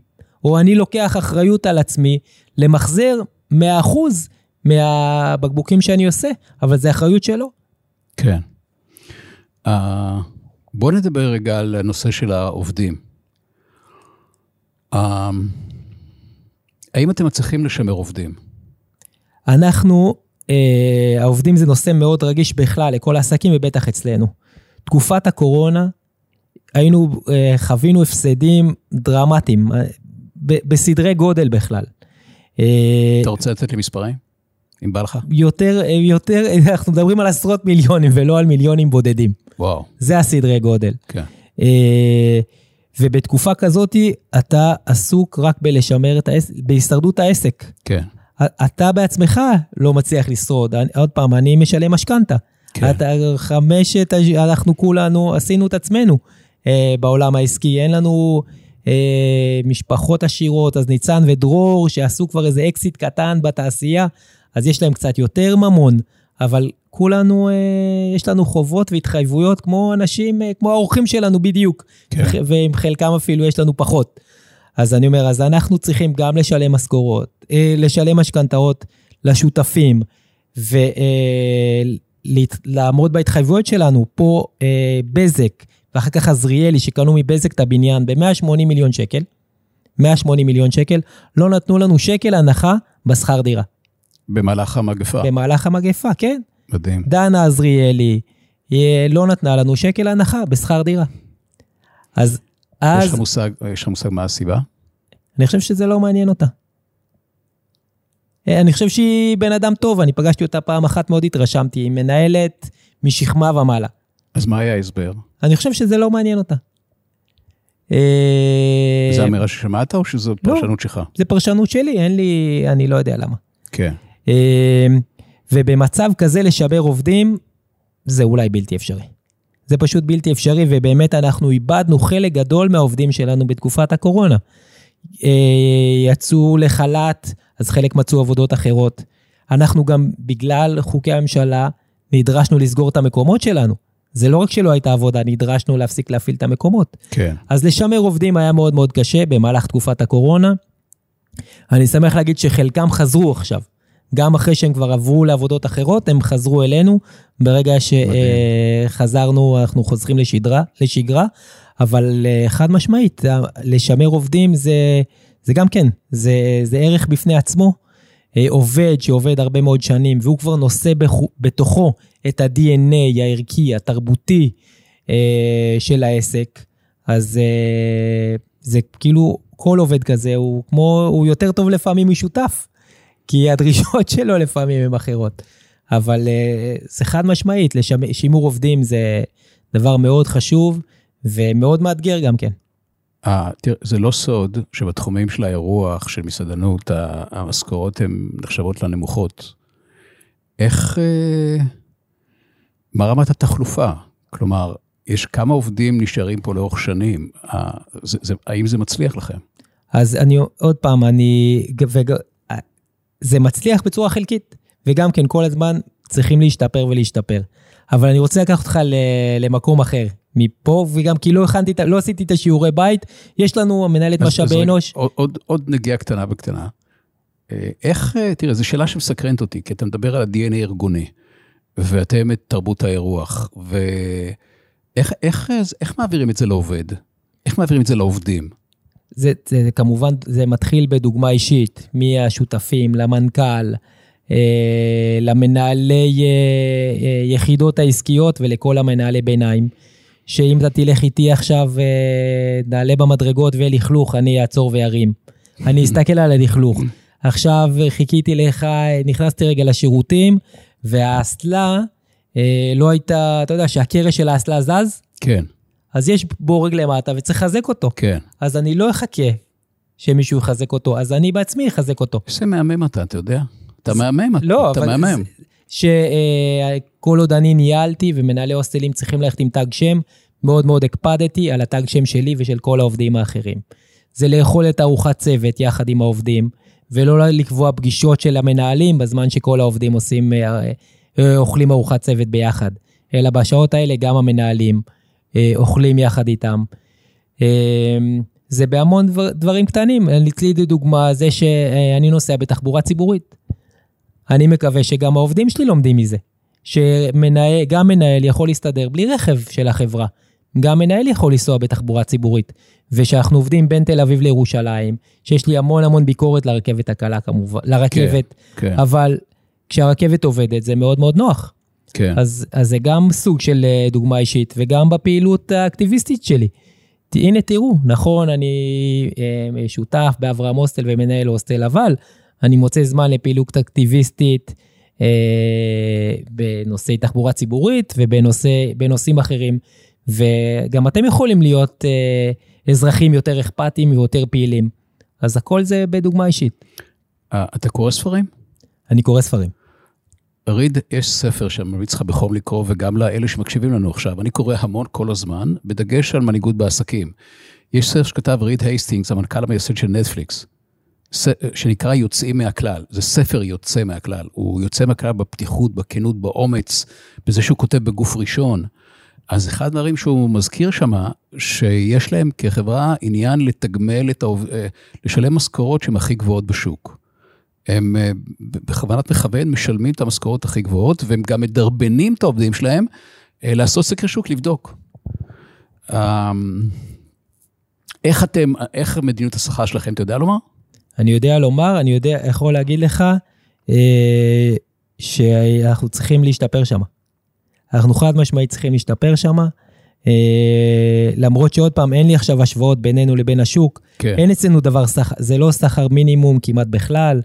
או אני לוקח אחריות על עצמי למחזר 100% מהבקבוקים שאני עושה, אבל זה אחריות שלו.
כן. Uh, בוא נדבר רגע על הנושא של העובדים. Uh, האם אתם מצליחים לשמר עובדים?
אנחנו, אה, העובדים זה נושא מאוד רגיש בכלל לכל העסקים ובטח אצלנו. תקופת הקורונה, היינו, אה, חווינו הפסדים דרמטיים, אה, בסדרי גודל בכלל. אה,
אתה רוצה לתת לי מספרים? אם בא לך?
יותר, יותר, אנחנו מדברים על עשרות מיליונים ולא על מיליונים בודדים.
וואו,
זה הסדרי גודל.
כן.
ובתקופה כזאת אתה עסוק רק בלשמר את העסק, בהישרדות העסק.
כן.
אתה בעצמך לא מצליח לשרוד. עוד פעם, אני משלם משכנתה.
כן.
אתה חמשת, אנחנו כולנו עשינו את עצמנו אה, בעולם העסקי. אין לנו אה, משפחות עשירות, אז ניצן ודרור, שעשו כבר איזה אקזיט קטן בתעשייה, אז יש להם קצת יותר ממון, אבל כולנו, אה, יש לנו חובות והתחייבויות כמו אנשים, אה, כמו האורחים שלנו בדיוק.
כן.
ועם חלקם אפילו יש לנו פחות. אז אני אומר, אז אנחנו צריכים גם לשלם משכורות, אה, לשלם משכנתאות לשותפים, ולעמוד בהתחייבויות שלנו. פה אה, בזק, ואחר כך עזריאלי, שקנו מבזק את הבניין ב-180 מיליון שקל, 180 מיליון שקל, לא נתנו לנו שקל הנחה בשכר דירה.
במהלך המגפה.
במהלך המגפה, כן.
מדהים.
דנה עזריאלי אה, לא נתנה לנו שקל הנחה בשכר דירה. אז אז...
יש לך מושג, יש לך מושג מה הסיבה?
אני חושב שזה לא מעניין אותה. אה, אני חושב שהיא בן אדם טוב, אני פגשתי אותה פעם אחת, מאוד התרשמתי, היא מנהלת משכמה ומעלה.
אז מה היה ההסבר?
אני חושב שזה לא מעניין אותה.
זה אמירה ששמעת או שזו
לא.
פרשנות שלך?
זה פרשנות שלי, אין לי, אני לא יודע למה.
כן.
אה, ובמצב כזה לשבר עובדים, זה אולי בלתי אפשרי. זה פשוט בלתי אפשרי, ובאמת אנחנו איבדנו חלק גדול מהעובדים שלנו בתקופת הקורונה. אה, יצאו לחל"ת, אז חלק מצאו עבודות אחרות. אנחנו גם, בגלל חוקי הממשלה, נדרשנו לסגור את המקומות שלנו. זה לא רק שלא הייתה עבודה, נדרשנו להפסיק להפעיל את המקומות.
כן.
אז לשמר עובדים היה מאוד מאוד קשה במהלך תקופת הקורונה. אני שמח להגיד שחלקם חזרו עכשיו. גם אחרי שהם כבר עברו לעבודות אחרות, הם חזרו אלינו. ברגע שחזרנו, אנחנו חוזרים לשדרה, לשגרה. אבל אה, חד משמעית, לשמר עובדים זה, זה גם כן, זה, זה ערך בפני עצמו. אה, עובד שעובד הרבה מאוד שנים, והוא כבר נושא בתוכו את ה-DNA הערכי, התרבותי אה, של העסק, אז זה כאילו, כל עובד כזה הוא כמו, הוא יותר טוב לפעמים משותף, כי הדרישות שלו לפעמים הן אחרות. אבל זה חד משמעית, לשימור עובדים זה דבר מאוד חשוב. ומאוד מאתגר גם כן.
아, תראה, זה לא סוד שבתחומים של האירוח, של מסעדנות, המשכורות הן נחשבות לנמוכות. איך, אה, מה רמת התחלופה? כלומר, יש כמה עובדים נשארים פה לאורך שנים, אה, זה, זה, האם זה מצליח לכם?
אז אני, עוד פעם, אני, וג, זה מצליח בצורה חלקית, וגם כן, כל הזמן צריכים להשתפר ולהשתפר. אבל אני רוצה לקחת אותך למקום אחר. מפה, וגם כי לא הכנתי, לא עשיתי את השיעורי בית, יש לנו מנהלת משאבי אנוש.
עוד, עוד, עוד נגיעה קטנה בקטנה. אה, איך, אה, תראה, זו שאלה שמסקרנת אותי, כי אתה מדבר על ה-DNA ארגוני, ואתם את תרבות האירוח, ואיך איך, איך מעבירים את זה לעובד? איך מעבירים את זה לעובדים?
זה, זה, זה כמובן, זה מתחיל בדוגמה אישית, מהשותפים, למנכ"ל, אה, למנהלי אה, אה, יחידות העסקיות ולכל המנהלי ביניים. שאם אתה תלך איתי עכשיו, נעלה במדרגות ולכלוך, אני אעצור וירים. אני אסתכל על הלכלוך. עכשיו חיכיתי לך, נכנסתי רגע לשירותים, והאסלה לא הייתה, אתה יודע שהקרש של האסלה זז?
כן.
אז יש בורג למטה וצריך לחזק אותו.
כן.
אז אני לא אחכה שמישהו יחזק אותו, אז אני בעצמי אחזק אותו.
איזה מהמם אתה, אתה יודע? אתה מהמם,
לא,
אתה מהמם.
שכל עוד אני ניהלתי ומנהלי הוסטלים צריכים ללכת עם תג שם, מאוד מאוד הקפדתי על התג שם שלי ושל כל העובדים האחרים. זה לאכול את ארוחת צוות יחד עם העובדים, ולא לקבוע פגישות של המנהלים בזמן שכל העובדים עושים, אה, אה, אוכלים ארוחת צוות ביחד, אלא בשעות האלה גם המנהלים אה, אוכלים יחד איתם. זה בהמון דבר, דברים קטנים. אצלי לדוגמה, זה שאני נוסע בתחבורה ציבורית. אני מקווה שגם העובדים שלי לומדים מזה. שגם מנהל יכול להסתדר בלי רכב של החברה. גם מנהל יכול לנסוע בתחבורה ציבורית. ושאנחנו עובדים בין תל אביב לירושלים, שיש לי המון המון ביקורת לרכבת הקלה כמובן, לרכבת, כן, כן. אבל כשהרכבת עובדת זה מאוד מאוד נוח.
כן.
אז, אז זה גם סוג של אה, דוגמה אישית, וגם בפעילות האקטיביסטית שלי. הנה תראו, נכון, אני אה, שותף באברהם הוסטל ומנהל הוסטל, אבל אני מוצא זמן לפעילות אקטיביסטית אה, בנושאי תחבורה ציבורית ובנושאים אחרים. וגם אתם יכולים להיות אה, אזרחים יותר אכפתיים ויותר פעילים. אז הכל זה בדוגמה אישית.
אה, אתה קורא ספרים?
אני קורא ספרים.
ריד, יש ספר שאני ממליץ לך בחום לקרוא, וגם לאלה שמקשיבים לנו עכשיו. אני קורא המון כל הזמן, בדגש על מנהיגות בעסקים. יש ספר שכתב ריד הייסטינגס, המנכ"ל המייסד של נטפליקס. שנקרא יוצאים מהכלל, זה ספר יוצא מהכלל, הוא יוצא מהכלל בפתיחות, בכנות, באומץ, בזה שהוא כותב בגוף ראשון. אז אחד הדברים שהוא מזכיר שמה, שיש להם כחברה עניין לתגמל את העובד, אה, לשלם משכורות שהן הכי גבוהות בשוק. הם אה, בכוונת מכוון משלמים את המשכורות הכי גבוהות, והם גם מדרבנים את העובדים שלהם אה, לעשות סקר שוק, לבדוק. אמ, איך אתם, איך מדיניות השכר שלכם, אתה יודע לומר?
אני יודע לומר, אני יודע, יכול להגיד לך אה, שאנחנו צריכים להשתפר שם. אנחנו חד משמעית צריכים להשתפר שם. אה, למרות שעוד פעם, אין לי עכשיו השוואות בינינו לבין השוק,
כן.
אין אצלנו דבר סחר, זה לא סחר מינימום כמעט בכלל.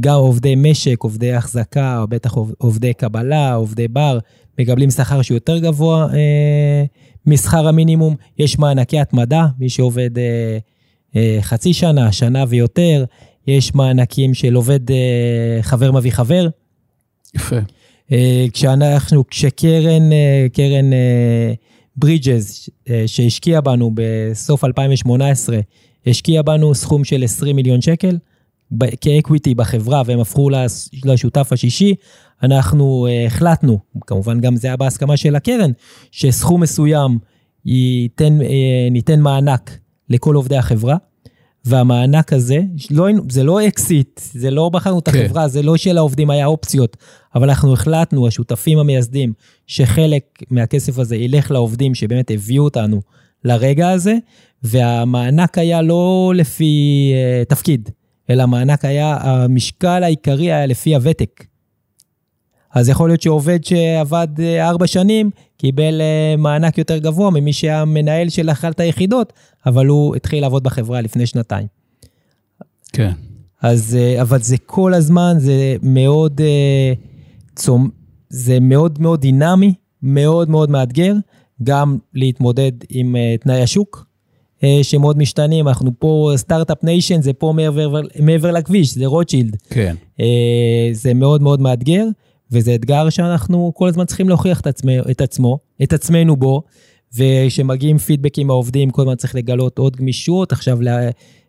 גם עובדי משק, עובדי החזקה, או בטח עוב- עובדי קבלה, עובדי בר, מקבלים שכר שהוא יותר גבוה אה, משכר המינימום. יש מענקי התמדה, מי שעובד אה, חצי שנה, שנה ויותר. יש מענקים של עובד אה, חבר מביא חבר.
יפה.
אה, כשאנחנו, כשקרן, אה, קרן ברידג'ז, שהשקיעה בנו בסוף 2018, השקיעה בנו סכום של 20 מיליון שקל כאקוויטי בחברה, והם הפכו לשותף השישי, אנחנו אה, החלטנו, כמובן גם זה היה בהסכמה של הקרן, שסכום מסוים ייתן, אה, ניתן מענק לכל עובדי החברה. והמענק הזה, לא, זה לא אקזיט, זה לא מכרנו את
כן.
החברה, זה לא שלעובדים היה אופציות, אבל אנחנו החלטנו, השותפים המייסדים, שחלק מהכסף הזה ילך לעובדים שבאמת הביאו אותנו לרגע הזה, והמענק היה לא לפי אה, תפקיד, אלא המענק היה, המשקל העיקרי היה לפי הוותק. אז יכול להיות שעובד שעבד אה, ארבע שנים, קיבל אה, מענק יותר גבוה ממי שהיה מנהל של אחת היחידות, אבל הוא התחיל לעבוד בחברה לפני שנתיים.
כן.
אז, אה, אבל זה כל הזמן, זה מאוד, אה. זה מאוד מאוד דינמי, מאוד מאוד מאתגר, גם להתמודד עם תנאי השוק, שמאוד משתנים. אנחנו פה Start-Up Nation, זה פה מעבר, מעבר לכביש, זה רוטשילד.
כן.
זה מאוד מאוד מאתגר, וזה אתגר שאנחנו כל הזמן צריכים להוכיח את, עצמי, את עצמו, את עצמנו בו, וכשמגיעים פידבקים מהעובדים, כל הזמן צריך לגלות עוד גמישות, עכשיו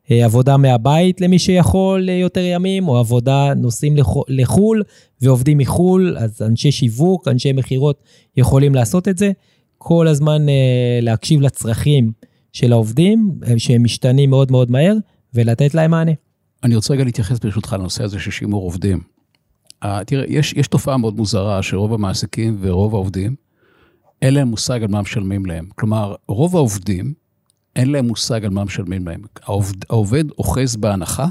לעבודה מהבית למי שיכול אה, יותר ימים, או עבודה, נוסעים לחו- לחו"ל ועובדים מחו"ל, אז אנשי שיווק, אנשי מכירות יכולים לעשות את זה. כל הזמן אה, להקשיב לצרכים של העובדים, אה, שהם משתנים מאוד מאוד מהר, ולתת להם מענה.
אני רוצה רגע להתייחס ברשותך לנושא הזה של שימור עובדים. Uh, תראה, יש, יש תופעה מאוד מוזרה שרוב המעסיקים ורוב העובדים, אין להם מושג על מה משלמים להם. כלומר, רוב העובדים, אין להם מושג על מה משלמים להם. העובד, העובד אוחז בהנחה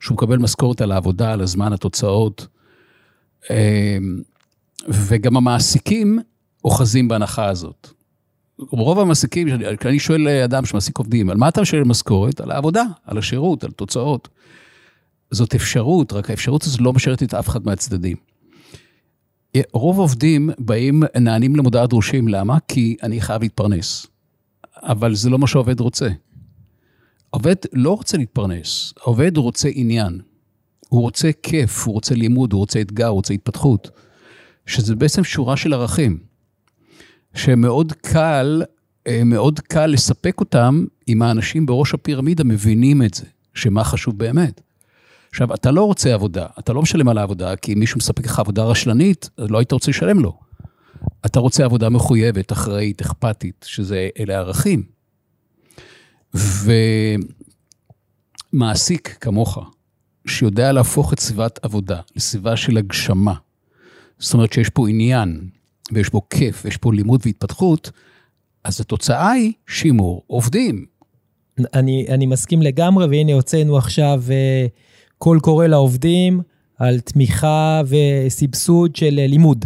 שהוא מקבל משכורת על העבודה, על הזמן, התוצאות, אה, וגם המעסיקים אוחזים בהנחה הזאת. רוב המעסיקים, כשאני שואל אדם שמעסיק עובדים, על מה אתה משלם משכורת? על העבודה, על השירות, על תוצאות. זאת אפשרות, רק האפשרות הזאת לא משרתת אף אחד מהצדדים. רוב העובדים באים, נענים למודעת דרושים, למה? כי אני חייב להתפרנס. אבל זה לא מה שהעובד רוצה. העובד לא רוצה להתפרנס, העובד רוצה עניין. הוא רוצה כיף, הוא רוצה לימוד, הוא רוצה אתגר, הוא רוצה התפתחות. שזה בעצם שורה של ערכים, שמאוד קל, אה, מאוד קל לספק אותם אם האנשים בראש הפירמידה מבינים את זה, שמה חשוב באמת. עכשיו, אתה לא רוצה עבודה, אתה לא משלם על העבודה, כי אם מישהו מספק לך עבודה רשלנית, אז לא היית רוצה לשלם לו. אתה רוצה עבודה מחויבת, אחראית, אכפתית, שזה, אלה ערכים. ומעסיק כמוך, שיודע להפוך את סביבת עבודה לסביבה של הגשמה, זאת אומרת שיש פה עניין, ויש פה כיף, ויש פה לימוד והתפתחות, אז התוצאה היא שימור עובדים.
אני, אני מסכים לגמרי, והנה הוצאנו עכשיו אה, קול קורא לעובדים על תמיכה וסבסוד של אה, לימוד,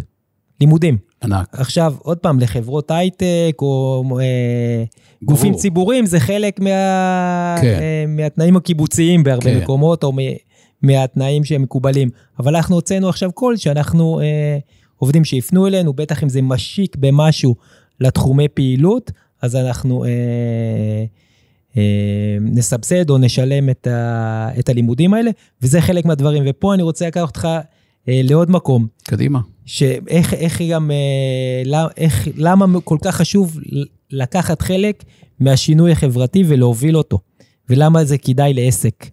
לימודים.
ענק.
עכשיו, עוד פעם, לחברות הייטק או אה, גופים. ציבוריים, זה חלק מה,
כן.
אה, מהתנאים הקיבוציים בהרבה
כן.
מקומות, או מ, מהתנאים שהם מקובלים. אבל אנחנו הוצאנו עכשיו קול שאנחנו אה, עובדים שיפנו אלינו, בטח אם זה משיק במשהו לתחומי פעילות, אז אנחנו... אה, נסבסד או נשלם את, ה, את הלימודים האלה, וזה חלק מהדברים. ופה אני רוצה לקחת אותך אה, לעוד מקום,
קדימה.
שאיך איך גם, אה, למ- איך, למה כל כך חשוב לקחת חלק מהשינוי החברתי ולהוביל אותו, ולמה זה כדאי לעסק.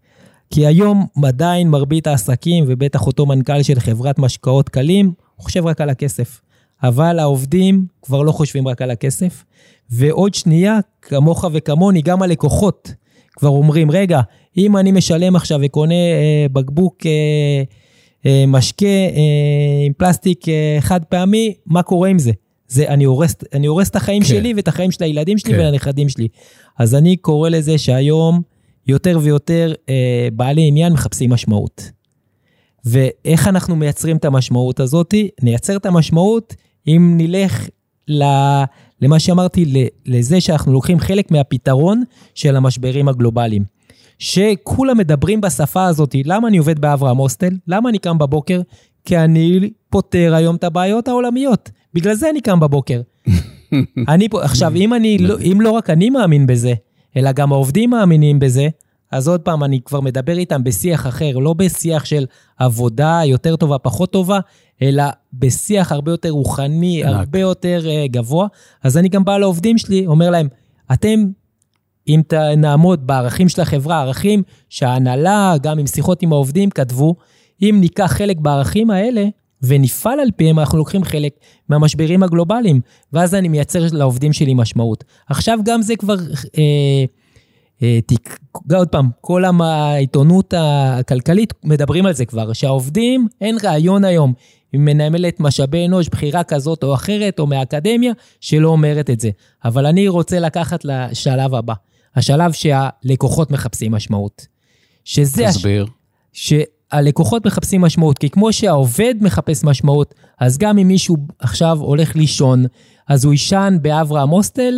כי היום עדיין מרבית העסקים, ובטח אותו מנכ"ל של חברת משקאות קלים, הוא חושב רק על הכסף. אבל העובדים כבר לא חושבים רק על הכסף. ועוד שנייה, כמוך וכמוני, גם הלקוחות כבר אומרים, רגע, אם אני משלם עכשיו וקונה אה, בקבוק אה, אה, משקה אה, עם פלסטיק אה, חד פעמי, מה קורה עם זה? זה אני הורס, אני הורס את החיים
כן.
שלי ואת החיים של הילדים שלי
כן.
ולנכדים שלי. אז אני קורא לזה שהיום יותר ויותר אה, בעלי עניין מחפשים משמעות. ואיך אנחנו מייצרים את המשמעות הזאת? נייצר את המשמעות אם נלך ל, למה שאמרתי, לזה שאנחנו לוקחים חלק מהפתרון של המשברים הגלובליים. שכולם מדברים בשפה הזאת, למה אני עובד באברהם הוסטל? למה אני קם בבוקר? כי אני פותר היום את הבעיות העולמיות. בגלל זה אני קם בבוקר. אני פה, עכשיו, אם אני, לא, אם לא רק אני מאמין בזה, אלא גם העובדים מאמינים בזה, אז עוד פעם, אני כבר מדבר איתם בשיח אחר, לא בשיח של עבודה יותר טובה, פחות טובה, אלא בשיח הרבה יותר רוחני, הרבה יותר uh, גבוה. אז אני גם בא לעובדים שלי, אומר להם, אתם, אם נעמוד בערכים של החברה, ערכים שההנהלה, גם עם שיחות עם העובדים, כתבו, אם ניקח חלק בערכים האלה, ונפעל על פיהם, אנחנו לוקחים חלק מהמשברים הגלובליים, ואז אני מייצר לעובדים שלי משמעות. עכשיו גם זה כבר, אה, תיק, עוד פעם, כל העיתונות הכלכלית מדברים על זה כבר, שהעובדים, אין רעיון היום עם מנהלת משאבי אנוש, בחירה כזאת או אחרת, או מהאקדמיה, שלא אומרת את זה. אבל אני רוצה לקחת לשלב הבא, השלב שהלקוחות מחפשים משמעות.
שזה... תסביר.
הש... הלקוחות מחפשים משמעות, כי כמו שהעובד מחפש משמעות, אז גם אם מישהו עכשיו הולך לישון, אז הוא יישן באברהם הוסטל,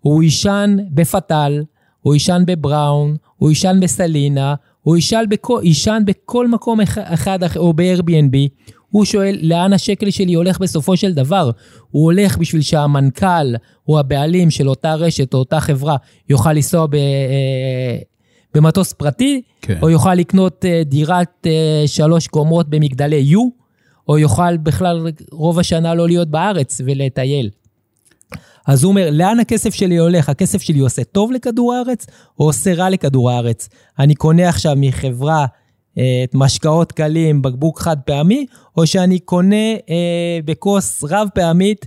הוא יישן בפתל, הוא יישן בבראון, הוא יישן בסלינה, הוא יישן בכל, בכל מקום אחד או ב-Airbnb. הוא שואל, לאן השקל שלי הולך בסופו של דבר? הוא הולך בשביל שהמנכ"ל או הבעלים של אותה רשת או אותה חברה יוכל לנסוע ב, אה, במטוס פרטי, כן. או יוכל לקנות אה, דירת אה, שלוש קומות במגדלי יו, או יוכל בכלל רוב השנה לא להיות בארץ ולטייל. אז הוא אומר, לאן הכסף שלי הולך? הכסף שלי עושה טוב לכדור הארץ, או עושה רע לכדור הארץ? אני קונה עכשיו מחברה אה, את משקאות קלים, בקבוק חד פעמי, או שאני קונה אה, בכוס רב פעמית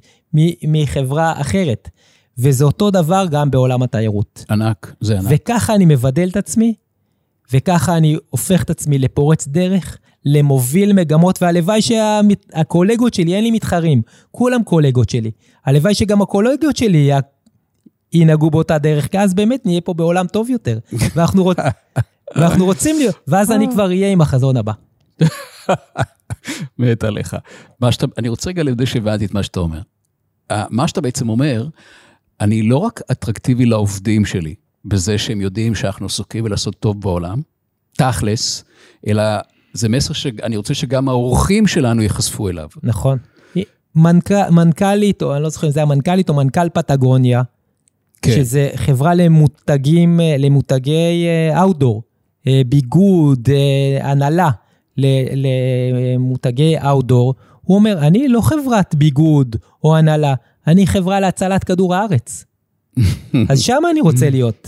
מחברה אחרת. וזה אותו דבר גם בעולם התיירות.
ענק, זה ענק.
וככה אני מבדל את עצמי, וככה אני הופך את עצמי לפורץ דרך, למוביל מגמות, והלוואי שהקולגות שלי, אין לי מתחרים, כולם קולגות שלי. הלוואי שגם הקולגות שלי ינהגו באותה דרך, כי אז באמת נהיה פה בעולם טוב יותר. ואנחנו, רוצ... ואנחנו רוצים להיות, ואז אני כבר אהיה עם החזון הבא.
מת עליך. שאתה, אני רוצה רגע לוודא שהבנתי את מה שאתה אומר. מה שאתה בעצם אומר, אני לא רק אטרקטיבי לעובדים שלי, בזה שהם יודעים שאנחנו עסוקים בלעשות טוב בעולם, תכלס, אלא זה מסר שאני רוצה שגם האורחים שלנו ייחשפו אליו.
נכון. מנכ... מנכ"לית, או אני לא זוכר אם זה היה מנכ"לית או מנכ"ל פטגוניה, כן. שזה חברה למותגים, למותגי אאוטדור, אה, אה, ביגוד, אה, הנהלה למותגי אאוטדור, הוא אומר, אני לא חברת ביגוד או הנהלה, אני חברה להצלת כדור הארץ. אז שם אני רוצה להיות.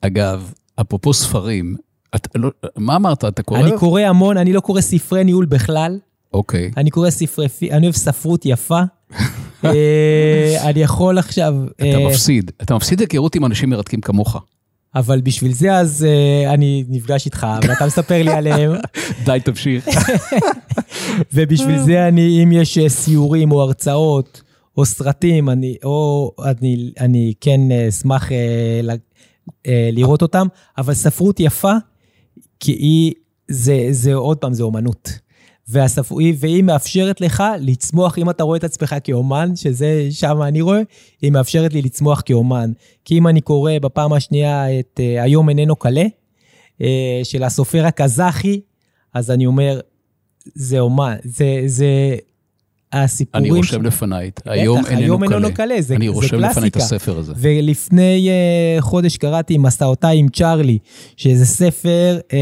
אגב, אפרופו ספרים, את, לא, מה אמרת? אתה קורא?
אני קורא המון, אני לא קורא ספרי ניהול בכלל.
אוקיי.
אני קורא ספרי, אני אוהב ספרות יפה. אה, אני יכול עכשיו...
אתה אה, מפסיד, אתה מפסיד היכרות עם אנשים מרתקים כמוך.
אבל בשביל זה אז uh, אני נפגש איתך, ואתה מספר לי עליהם.
די, תמשיך.
ובשביל זה אני, אם יש סיורים או הרצאות, או סרטים, אני, או אני, אני כן אשמח uh, uh, לראות אותם, אבל ספרות יפה, כי היא, זה, זה עוד פעם, זה אומנות. והספר... והיא מאפשרת לך לצמוח, אם אתה רואה את עצמך כאומן, שזה שם אני רואה, היא מאפשרת לי לצמוח כאומן. כי אם אני קורא בפעם השנייה את uh, היום איננו קלה, uh, של הסופר הקזחי, אז אני אומר, זה אומן, זה, זה הסיפורים...
אני רושם ש... לפניי, היום איננו
היום. איננו קלה, זה,
אני
זה
רושם לפניי את הספר הזה.
ולפני uh, חודש קראתי מסעותיי עם צ'ארלי, שזה ספר, uh,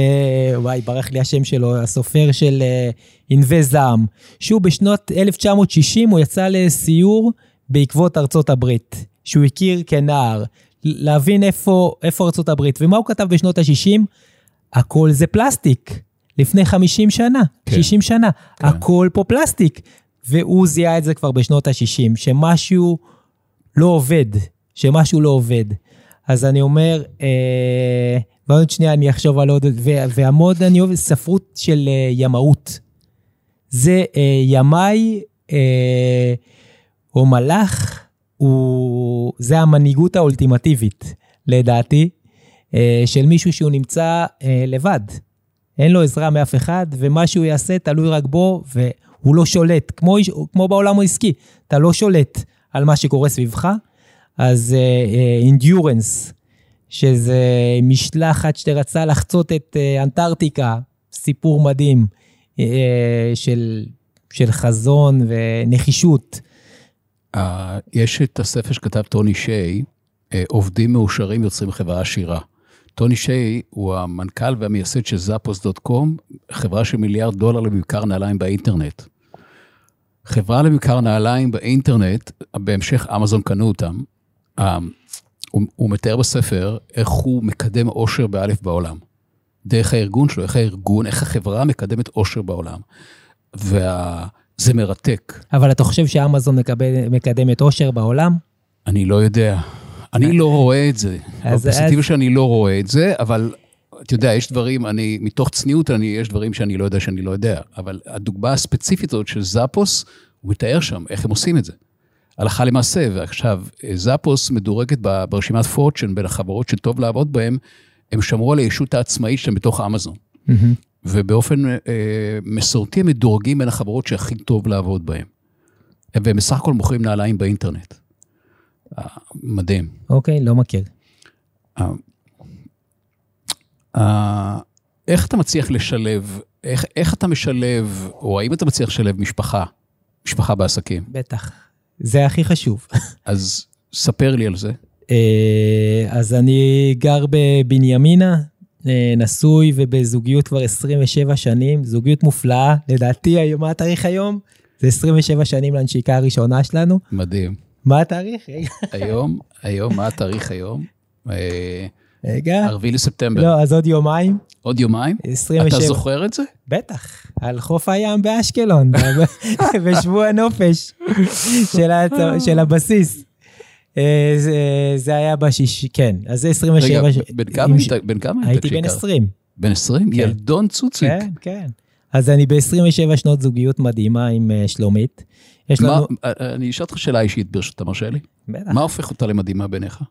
וואי, ברח לי השם שלו, הסופר של uh, ענבי זעם, שהוא בשנות 1960, הוא יצא לסיור בעקבות ארצות הברית, שהוא הכיר כנער, להבין איפה, איפה ארצות הברית. ומה הוא כתב בשנות ה-60? הכל זה פלסטיק. לפני 50 שנה, כן. 60 שנה, כן. הכל פה פלסטיק. והוא זיהה את זה כבר בשנות ה-60, שמשהו לא עובד, שמשהו לא עובד. אז אני אומר, אה, ועוד שנייה אני אחשוב על עוד, והמוד אני אוהב ספרות של אה, ימאות. זה אה, ימאי אה, או מלאך, הוא, זה המנהיגות האולטימטיבית, לדעתי, אה, של מישהו שהוא נמצא אה, לבד. אין לו עזרה מאף אחד, ומה שהוא יעשה תלוי רק בו, והוא לא שולט, כמו, כמו בעולם העסקי, אתה לא שולט. על מה שקורה סביבך. אז אינדיורנס, uh, שזה משלחת שרצה לחצות את uh, אנטארקטיקה, סיפור מדהים uh, של, של חזון ונחישות.
Uh, יש את הספר שכתב טוני שיי, uh, עובדים מאושרים יוצרים חברה עשירה. טוני שיי הוא המנכ"ל והמייסד של זאפוס.קום, חברה של מיליארד דולר לממכר נעליים באינטרנט. חברה לממכר נעליים באינטרנט, בהמשך אמזון קנו אותם. הוא, הוא מתאר בספר איך הוא מקדם אושר באלף בעולם. דרך הארגון שלו, איך הארגון, איך החברה מקדמת אושר בעולם. וזה מרתק.
אבל אתה חושב שאמזון מקבל, מקדמת אושר בעולם?
אני לא יודע. אני לא רואה את זה. בפרספקטיבה שאני לא רואה את זה, אבל אתה יודע, יש דברים, אני, מתוך צניעות, אני, יש דברים שאני לא יודע שאני לא יודע. אבל הדוגמה הספציפית הזאת של זאפוס, הוא מתאר שם איך הם עושים את זה. הלכה למעשה, ועכשיו, זאפוס מדורגת ברשימת פורצ'ן בין החברות שטוב לעבוד בהן, הם שמרו על הישות העצמאית שלהם בתוך אמזון. Mm-hmm. ובאופן אה, מסורתי הם מדורגים בין החברות שהכי טוב לעבוד בהן. והם בסך הכל מוכרים נעליים באינטרנט. אה, מדהים.
אוקיי, okay, לא מכיר. אה,
אה, איך אתה מצליח לשלב, איך, איך אתה משלב, או האם אתה מצליח לשלב משפחה, משפחה בעסקים?
בטח. זה הכי חשוב.
אז ספר לי על זה.
אה, אז אני גר בבנימינה, אה, נשוי ובזוגיות כבר 27 שנים, זוגיות מופלאה, לדעתי, מה התאריך היום? זה 27 שנים לנשיקה הראשונה שלנו.
מדהים.
מה התאריך?
היום, היום, מה התאריך היום?
אה, רגע.
ערבי לספטמבר.
לא, אז עוד יומיים.
עוד יומיים? 27. אתה זוכר את זה?
בטח, על חוף הים באשקלון, בשבוע הנופש של, הצ... של הבסיס. אה, זה, זה היה בשישי, כן, אז זה 27...
רגע, בן כמה היית? בן כמה
היית? הייתי בן 20.
בן 20? כן. ילדון צוציק.
כן, כן. אז אני ב-27 שנות זוגיות מדהימה עם uh, שלומית.
יש לנו... מה, אה, אני אשאל אותך שאלה אישית ברשות, מרשה לי?
בטח.
מה הופך אותה למדהימה בעיניך?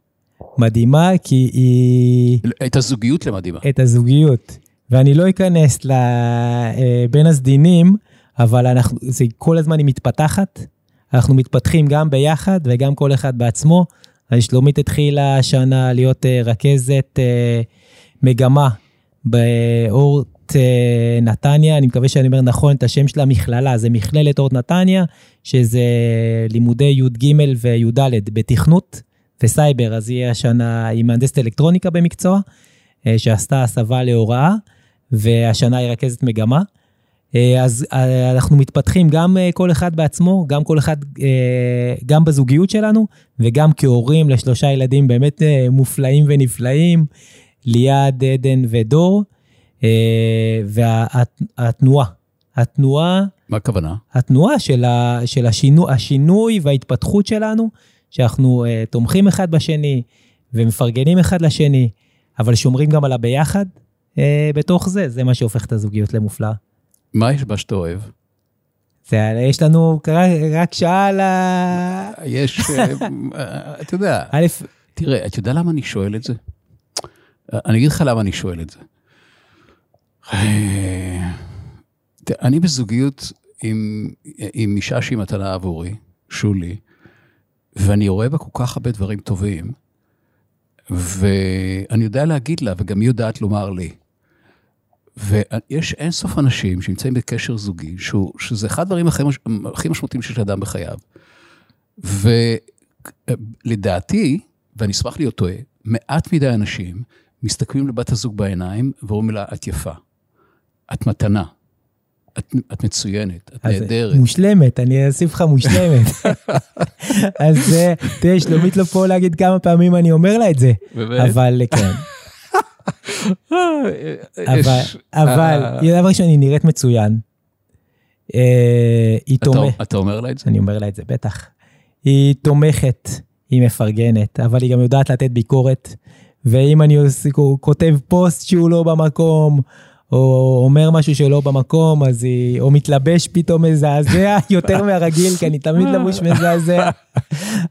מדהימה כי היא...
את הזוגיות למדהימה.
את הזוגיות. ואני לא אכנס לבין אה, הסדינים, אבל אנחנו, זה כל הזמן היא מתפתחת. אנחנו מתפתחים גם ביחד וגם כל אחד בעצמו. אז שלומית התחילה השנה להיות אה, רכזת אה, מגמה באורט נתניה, אני מקווה שאני אומר נכון את השם של המכללה, זה מכללת אורט נתניה, שזה לימודי י"ג וי"ד בתכנות. וסייבר, אז היא השנה, היא מהנדסת אלקטרוניקה במקצוע, אה, שעשתה הסבה להוראה, והשנה היא רכזת מגמה. אה, אז אה, אנחנו מתפתחים גם כל אחד בעצמו, גם כל אחד, גם בזוגיות שלנו, וגם כהורים לשלושה ילדים באמת מופלאים ונפלאים, ליעד, עדן ודור. והתנועה, התנועה...
מה הכוונה?
התנועה של, השינוי, השינוי וההתפתחות שלנו, שאנחנו uh, תומכים אחד בשני ומפרגנים אחד לשני, אבל שומרים גם על הביחד uh, בתוך זה, זה מה שהופך את הזוגיות למופלאה.
מה יש בה שאתה אוהב?
זה, יש לנו רק שעה על ה...
יש, אה, אתה יודע, א', תראה, אתה יודע למה אני שואל את זה? אני אגיד לך למה אני שואל את זה. אני בזוגיות עם, עם אישה שהיא מתנה עבורי, שולי, ואני רואה בה כל כך הרבה דברים טובים, ואני יודע להגיד לה, וגם היא יודעת לומר לי. ויש אינסוף אנשים שנמצאים בקשר זוגי, שהוא, שזה אחד הדברים הכי, מש, הכי משמעותיים שיש לאדם בחייו. ולדעתי, ואני אשמח להיות טועה, מעט מדי אנשים מסתכלים לבת הזוג בעיניים ואומרים לה, את יפה, את מתנה, את, את מצוינת, את נהדרת.
מושלמת, אני אוסיף לך מושלמת. אז תראה, שלומית לא פה להגיד כמה פעמים אני אומר לה את זה. באמת? אבל כן. אבל, אבל, אה. דבר ראשון, היא נראית מצוין.
אה, היא תומכת. אתה אומר לה את זה?
אני אומר לה את זה, בטח. היא תומכת, היא מפרגנת, אבל היא גם יודעת לתת ביקורת. ואם אני כותב פוסט שהוא לא במקום, או אומר משהו שלא במקום, אז היא, או מתלבש פתאום מזעזע יותר מהרגיל, כי אני תמיד לבוש מזעזע,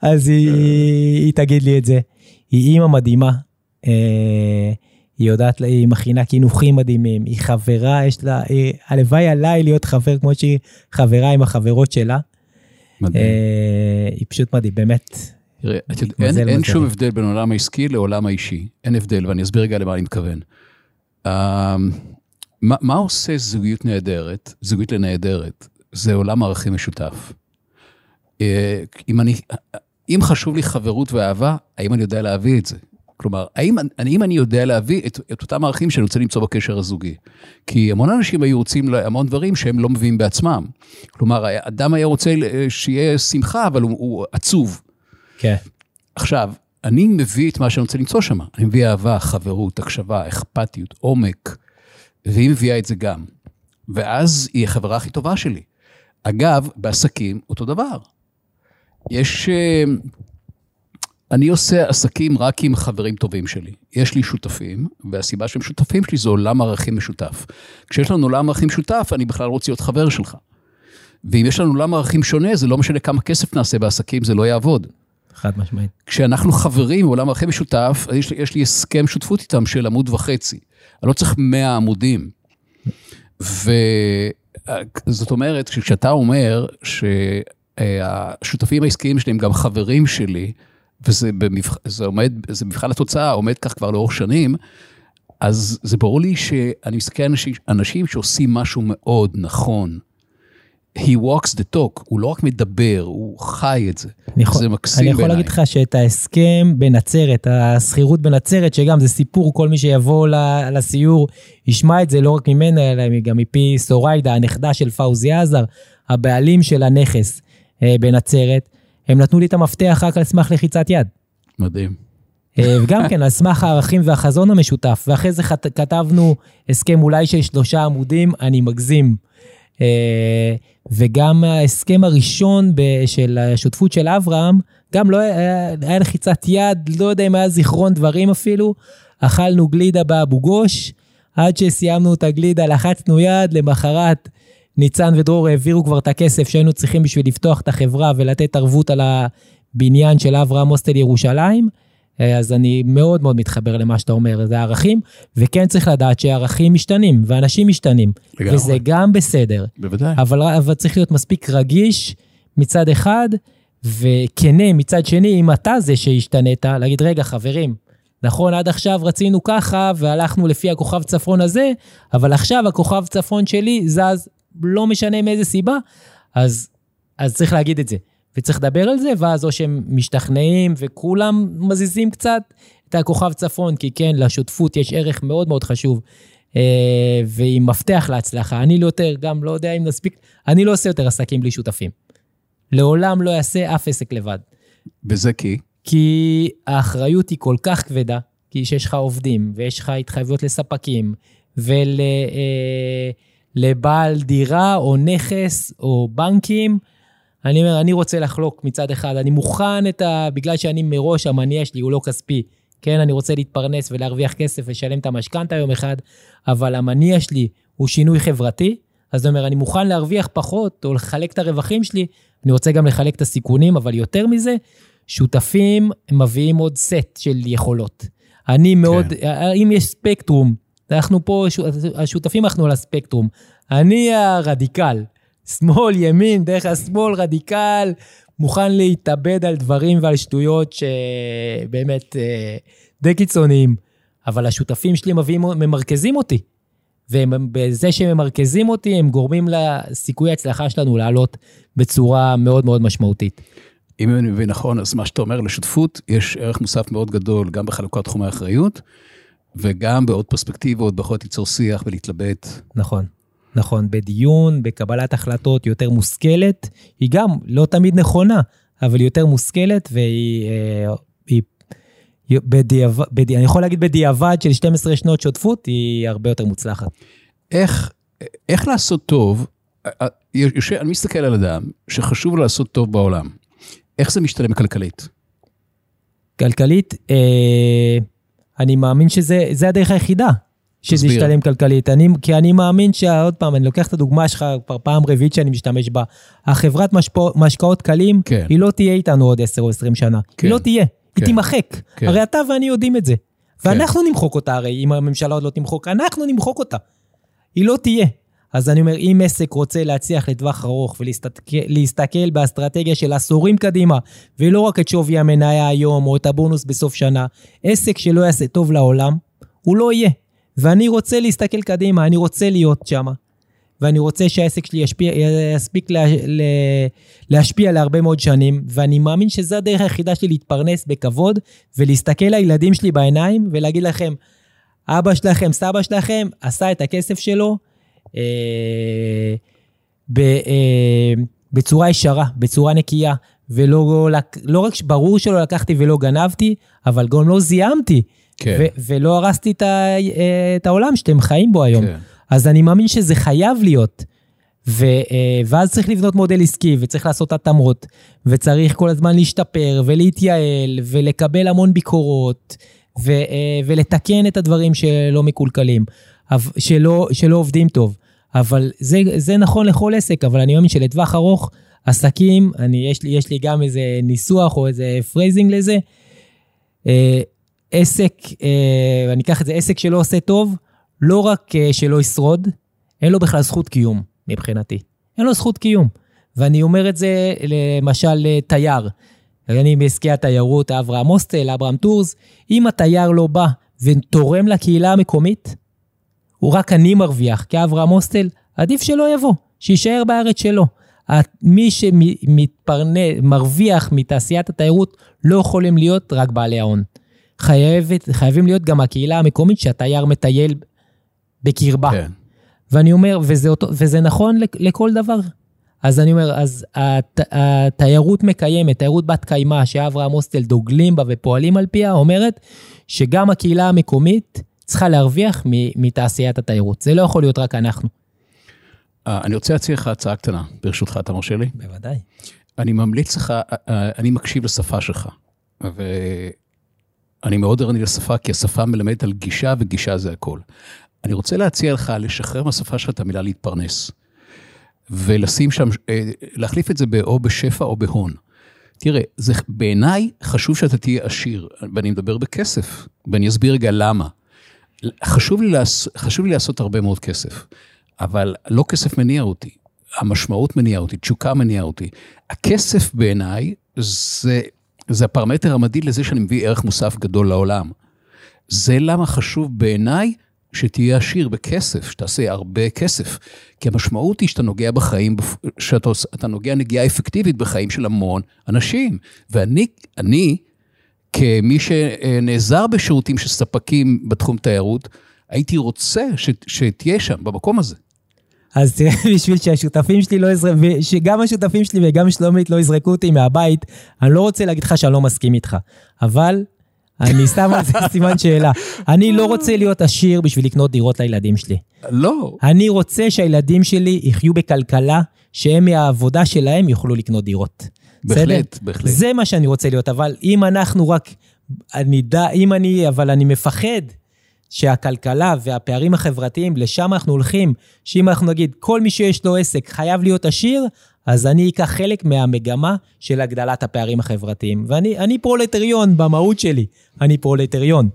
אז היא, היא תגיד לי את זה. היא אימא מדהימה, אה, היא יודעת, היא מכינה קינוחים מדהימים, היא חברה, יש לה, הלוואי עליי להיות חבר כמו שהיא חברה עם החברות שלה.
מדהים.
אה, היא פשוט מדהים, באמת.
אין, אין. שום הבדל בין העולם העסקי לעולם האישי. אין הבדל, ואני אסביר רגע למה אני מתכוון. Um, מה, מה עושה זוגיות נהדרת, זוגיות לנהדרת? זה עולם ערכים משותף. Uh, אם, אני, אם חשוב לי חברות ואהבה, האם אני יודע להביא את זה? כלומר, האם, האם אני יודע להביא את, את אותם ערכים שאני רוצה למצוא בקשר הזוגי? כי המון אנשים היו רוצים המון דברים שהם לא מביאים בעצמם. כלומר, אדם היה רוצה שיהיה שמחה, אבל הוא, הוא עצוב.
כן.
עכשיו, אני מביא את מה שאני רוצה למצוא שם. אני מביא אהבה, חברות, הקשבה, אכפתיות, עומק, והיא מביאה את זה גם. ואז היא החברה הכי טובה שלי. אגב, בעסקים, אותו דבר. יש... אה, אני עושה עסקים רק עם חברים טובים שלי. יש לי שותפים, והסיבה שהם שותפים שלי זה עולם ערכים משותף. כשיש לנו עולם ערכים משותף, אני בכלל רוצה להיות חבר שלך. ואם יש לנו עולם ערכים שונה, זה לא משנה כמה כסף נעשה בעסקים, זה לא יעבוד.
חד משמעית.
כשאנחנו חברים בעולם ערכים משותף, יש, יש לי הסכם שותפות איתם של עמוד וחצי. אני לא צריך 100 עמודים. וזאת אומרת, כשאתה אומר שהשותפים העסקיים שלי הם גם חברים שלי, וזה במבח... זה עומד, זה מבחן התוצאה, עומד כך כבר לאורך שנים, אז זה ברור לי שאני מסתכל על אנשים שעושים משהו מאוד נכון. He walks the talk, הוא לא רק מדבר, הוא חי את זה.
אני יכול,
זה מקסים
אני יכול
בעיניי.
להגיד לך שאת ההסכם בנצרת, השכירות בנצרת, שגם זה סיפור, כל מי שיבוא לסיור ישמע את זה לא רק ממנה, אלא גם מפי סוריידה, הנכדה של פאוזי עזר, הבעלים של הנכס אה, בנצרת, הם נתנו לי את המפתח רק על סמך לחיצת יד.
מדהים.
אה, וגם כן, על סמך הערכים והחזון המשותף. ואחרי זה כתבנו הסכם אולי של שלושה עמודים, אני מגזים. אה, וגם ההסכם הראשון של השותפות של אברהם, גם לא היה, היה לחיצת יד, לא יודע אם היה זיכרון דברים אפילו. אכלנו גלידה באבו גוש, עד שסיימנו את הגלידה לחצנו יד, למחרת ניצן ודרור העבירו כבר את הכסף שהיינו צריכים בשביל לפתוח את החברה ולתת ערבות על הבניין של אברהם הוסטל ירושלים. אה, אז אני מאוד מאוד מתחבר למה שאתה אומר, זה ערכים, וכן צריך לדעת שערכים משתנים, ואנשים משתנים,
לגמרי.
וזה גם בסדר.
בוודאי.
אבל, אבל צריך להיות מספיק רגיש מצד אחד, וכנה מצד שני, אם אתה זה שהשתנית, להגיד, רגע, חברים, נכון, עד עכשיו רצינו ככה, והלכנו לפי הכוכב צפון הזה, אבל עכשיו הכוכב צפון שלי זז, לא משנה מאיזה סיבה, אז, אז צריך להגיד את זה. וצריך לדבר על זה, ואז או שהם משתכנעים וכולם מזיזים קצת את הכוכב צפון, כי כן, לשותפות יש ערך מאוד מאוד חשוב, אה, והיא מפתח להצלחה. אני לא יותר, גם לא יודע אם נספיק, אני לא עושה יותר עסקים בלי שותפים. לעולם לא אעשה אף עסק לבד.
וזה כי?
כי האחריות היא כל כך כבדה, כי שיש לך עובדים, ויש לך התחייבויות לספקים, ולבעל דירה, או נכס, או בנקים. אני אומר, אני רוצה לחלוק מצד אחד, אני מוכן את ה... בגלל שאני מראש, המניע שלי הוא לא כספי. כן, אני רוצה להתפרנס ולהרוויח כסף ולשלם את המשכנתה יום אחד, אבל המניע שלי הוא שינוי חברתי. אז זאת אומרת, אני מוכן להרוויח פחות, או לחלק את הרווחים שלי, אני רוצה גם לחלק את הסיכונים, אבל יותר מזה, שותפים מביאים עוד סט של יכולות. אני מאוד, אם יש ספקטרום, אנחנו פה, השותפים אנחנו על הספקטרום. אני הרדיקל, שמאל, ימין, דרך השמאל, רדיקל, מוכן להתאבד על דברים ועל שטויות שבאמת אה, די קיצוניים. אבל השותפים שלי מביאים, ממרכזים אותי. ובזה שהם ממרכזים אותי, הם גורמים לסיכוי ההצלחה שלנו לעלות בצורה מאוד מאוד משמעותית.
אם אני מבין נכון, אז מה שאתה אומר לשותפות, יש ערך מוסף מאוד גדול גם בחלוקת תחומי האחריות, וגם בעוד פרספקטיבות, ביכולת ליצור שיח ולהתלבט.
נכון, נכון. בדיון, בקבלת החלטות יותר מושכלת, היא גם לא תמיד נכונה, אבל יותר מושכלת, והיא... אה, היא, בדיעבד, בדיע, אני יכול להגיד בדיעבד של 12 שנות שותפות, היא הרבה יותר מוצלחת.
איך, איך לעשות טוב, יושב, אני מסתכל על אדם שחשוב לעשות טוב בעולם. איך זה משתלם כלכלית?
כלכלית, אה, אני מאמין שזה הדרך היחידה. שזה ישתלם כלכלית. אני, כי אני מאמין שעוד פעם, אני לוקח את הדוגמה שלך כבר פעם רביעית שאני משתמש בה. החברת משפע, משקאות קלים,
כן.
היא לא תהיה איתנו עוד 10 או 20 שנה.
כן.
היא לא תהיה,
כן.
היא תימחק.
כן.
הרי אתה ואני יודעים את זה.
כן.
ואנחנו נמחוק אותה הרי, אם הממשלה עוד לא תמחוק, אנחנו נמחוק אותה. היא לא תהיה. אז אני אומר, אם עסק רוצה להצליח לטווח ארוך ולהסתכל באסטרטגיה של עשורים קדימה, ולא רק את שווי המניה היום או את הבונוס בסוף שנה, עסק שלא יעשה טוב לעולם, הוא לא יהיה. ואני רוצה להסתכל קדימה, אני רוצה להיות שם. ואני רוצה שהעסק שלי ישפיע, יספיק לה, לה, להשפיע להרבה מאוד שנים, ואני מאמין שזו הדרך היחידה שלי להתפרנס בכבוד, ולהסתכל לילדים שלי בעיניים ולהגיד לכם, אבא שלכם, סבא שלכם, עשה את הכסף שלו אה, ב, אה, בצורה ישרה, בצורה נקייה, ולא לא רק ברור שלא לקחתי ולא גנבתי, אבל גם לא זיהמתי, כן. ו, ולא הרסתי את, ה, אה, את העולם שאתם חיים בו היום. כן. אז אני מאמין שזה חייב להיות. ו, אה, ואז צריך לבנות מודל עסקי, וצריך לעשות התאמות, וצריך כל הזמן להשתפר, ולהתייעל, ולקבל המון ביקורות, ו, אה, ולתקן את הדברים שלא מקולקלים, שלא, שלא עובדים טוב. אבל זה, זה נכון לכל עסק, אבל אני מאמין שלטווח ארוך, עסקים, אני, יש, לי, יש לי גם איזה ניסוח או איזה phrasing לזה. אה, עסק, אני אקח את זה, עסק שלא עושה טוב, לא רק אה, שלא ישרוד, אין לו בכלל זכות קיום מבחינתי. אין לו זכות קיום. ואני אומר את זה למשל לתייר. אני בעסקי התיירות, אברהם הוסטל, אברהם טורס, אם התייר לא בא ותורם לקהילה המקומית, הוא רק אני מרוויח כאברהם הוסטל, עדיף שלא יבוא, שיישאר בארץ שלו. מי שמרוויח מתעשיית התיירות לא יכולים להיות רק בעלי ההון. חייבת, חייבים להיות גם הקהילה המקומית שהתייר מטייל בקרבה. כן. ואני אומר, וזה, אותו, וזה נכון לכל דבר. אז אני אומר, אז הת, התיירות מקיימת, תיירות בת קיימא, שאברהם הוסטל דוגלים בה ופועלים על פיה, אומרת שגם הקהילה המקומית צריכה להרוויח מתעשיית התיירות. זה לא יכול להיות רק אנחנו.
אה, אני רוצה להציע לך הצעה קטנה, ברשותך, אתה מרשה לי?
בוודאי.
אני ממליץ לך, אה, אה, אני מקשיב לשפה שלך, ואני מאוד ערני לשפה, כי השפה מלמדת על גישה, וגישה זה הכל. אני רוצה להציע לך לשחרר מהשפה שלך את המילה להתפרנס, ולשים שם, אה, להחליף את זה או בשפע או בהון. תראה, זה בעיניי חשוב שאתה תהיה עשיר, ואני מדבר בכסף, ואני אסביר רגע למה. חשוב לי, לעש, חשוב לי לעשות הרבה מאוד כסף, אבל לא כסף מניע אותי, המשמעות מניעה אותי, תשוקה מניעה אותי. הכסף בעיניי זה, זה הפרמטר המדיד לזה שאני מביא ערך מוסף גדול לעולם. זה למה חשוב בעיניי שתהיה עשיר בכסף, שתעשה הרבה כסף. כי המשמעות היא שאתה נוגע בחיים, שאתה נוגע נגיעה אפקטיבית בחיים של המון אנשים. ואני, אני, כמי שנעזר בשירותים של ספקים בתחום תיירות, הייתי רוצה ש, שתהיה שם, במקום הזה.
אז תראה, בשביל שהשותפים שלי לא יזרקו, שגם השותפים שלי וגם שלומית לא יזרקו אותי מהבית, אני לא רוצה להגיד לך שאני לא מסכים איתך. אבל אני שם על זה סימן שאלה. אני לא רוצה להיות עשיר בשביל לקנות דירות לילדים שלי.
לא.
אני רוצה שהילדים שלי יחיו בכלכלה, שהם מהעבודה שלהם יוכלו לקנות דירות.
בהחלט, בסדר? בהחלט.
זה מה שאני רוצה להיות, אבל אם אנחנו רק, אני דע, אם אני, אבל אני מפחד שהכלכלה והפערים החברתיים, לשם אנחנו הולכים, שאם אנחנו נגיד, כל מי שיש לו עסק חייב להיות עשיר, אז אני אקח חלק מהמגמה של הגדלת הפערים החברתיים. ואני פרולטריון במהות שלי, אני פרולטריון.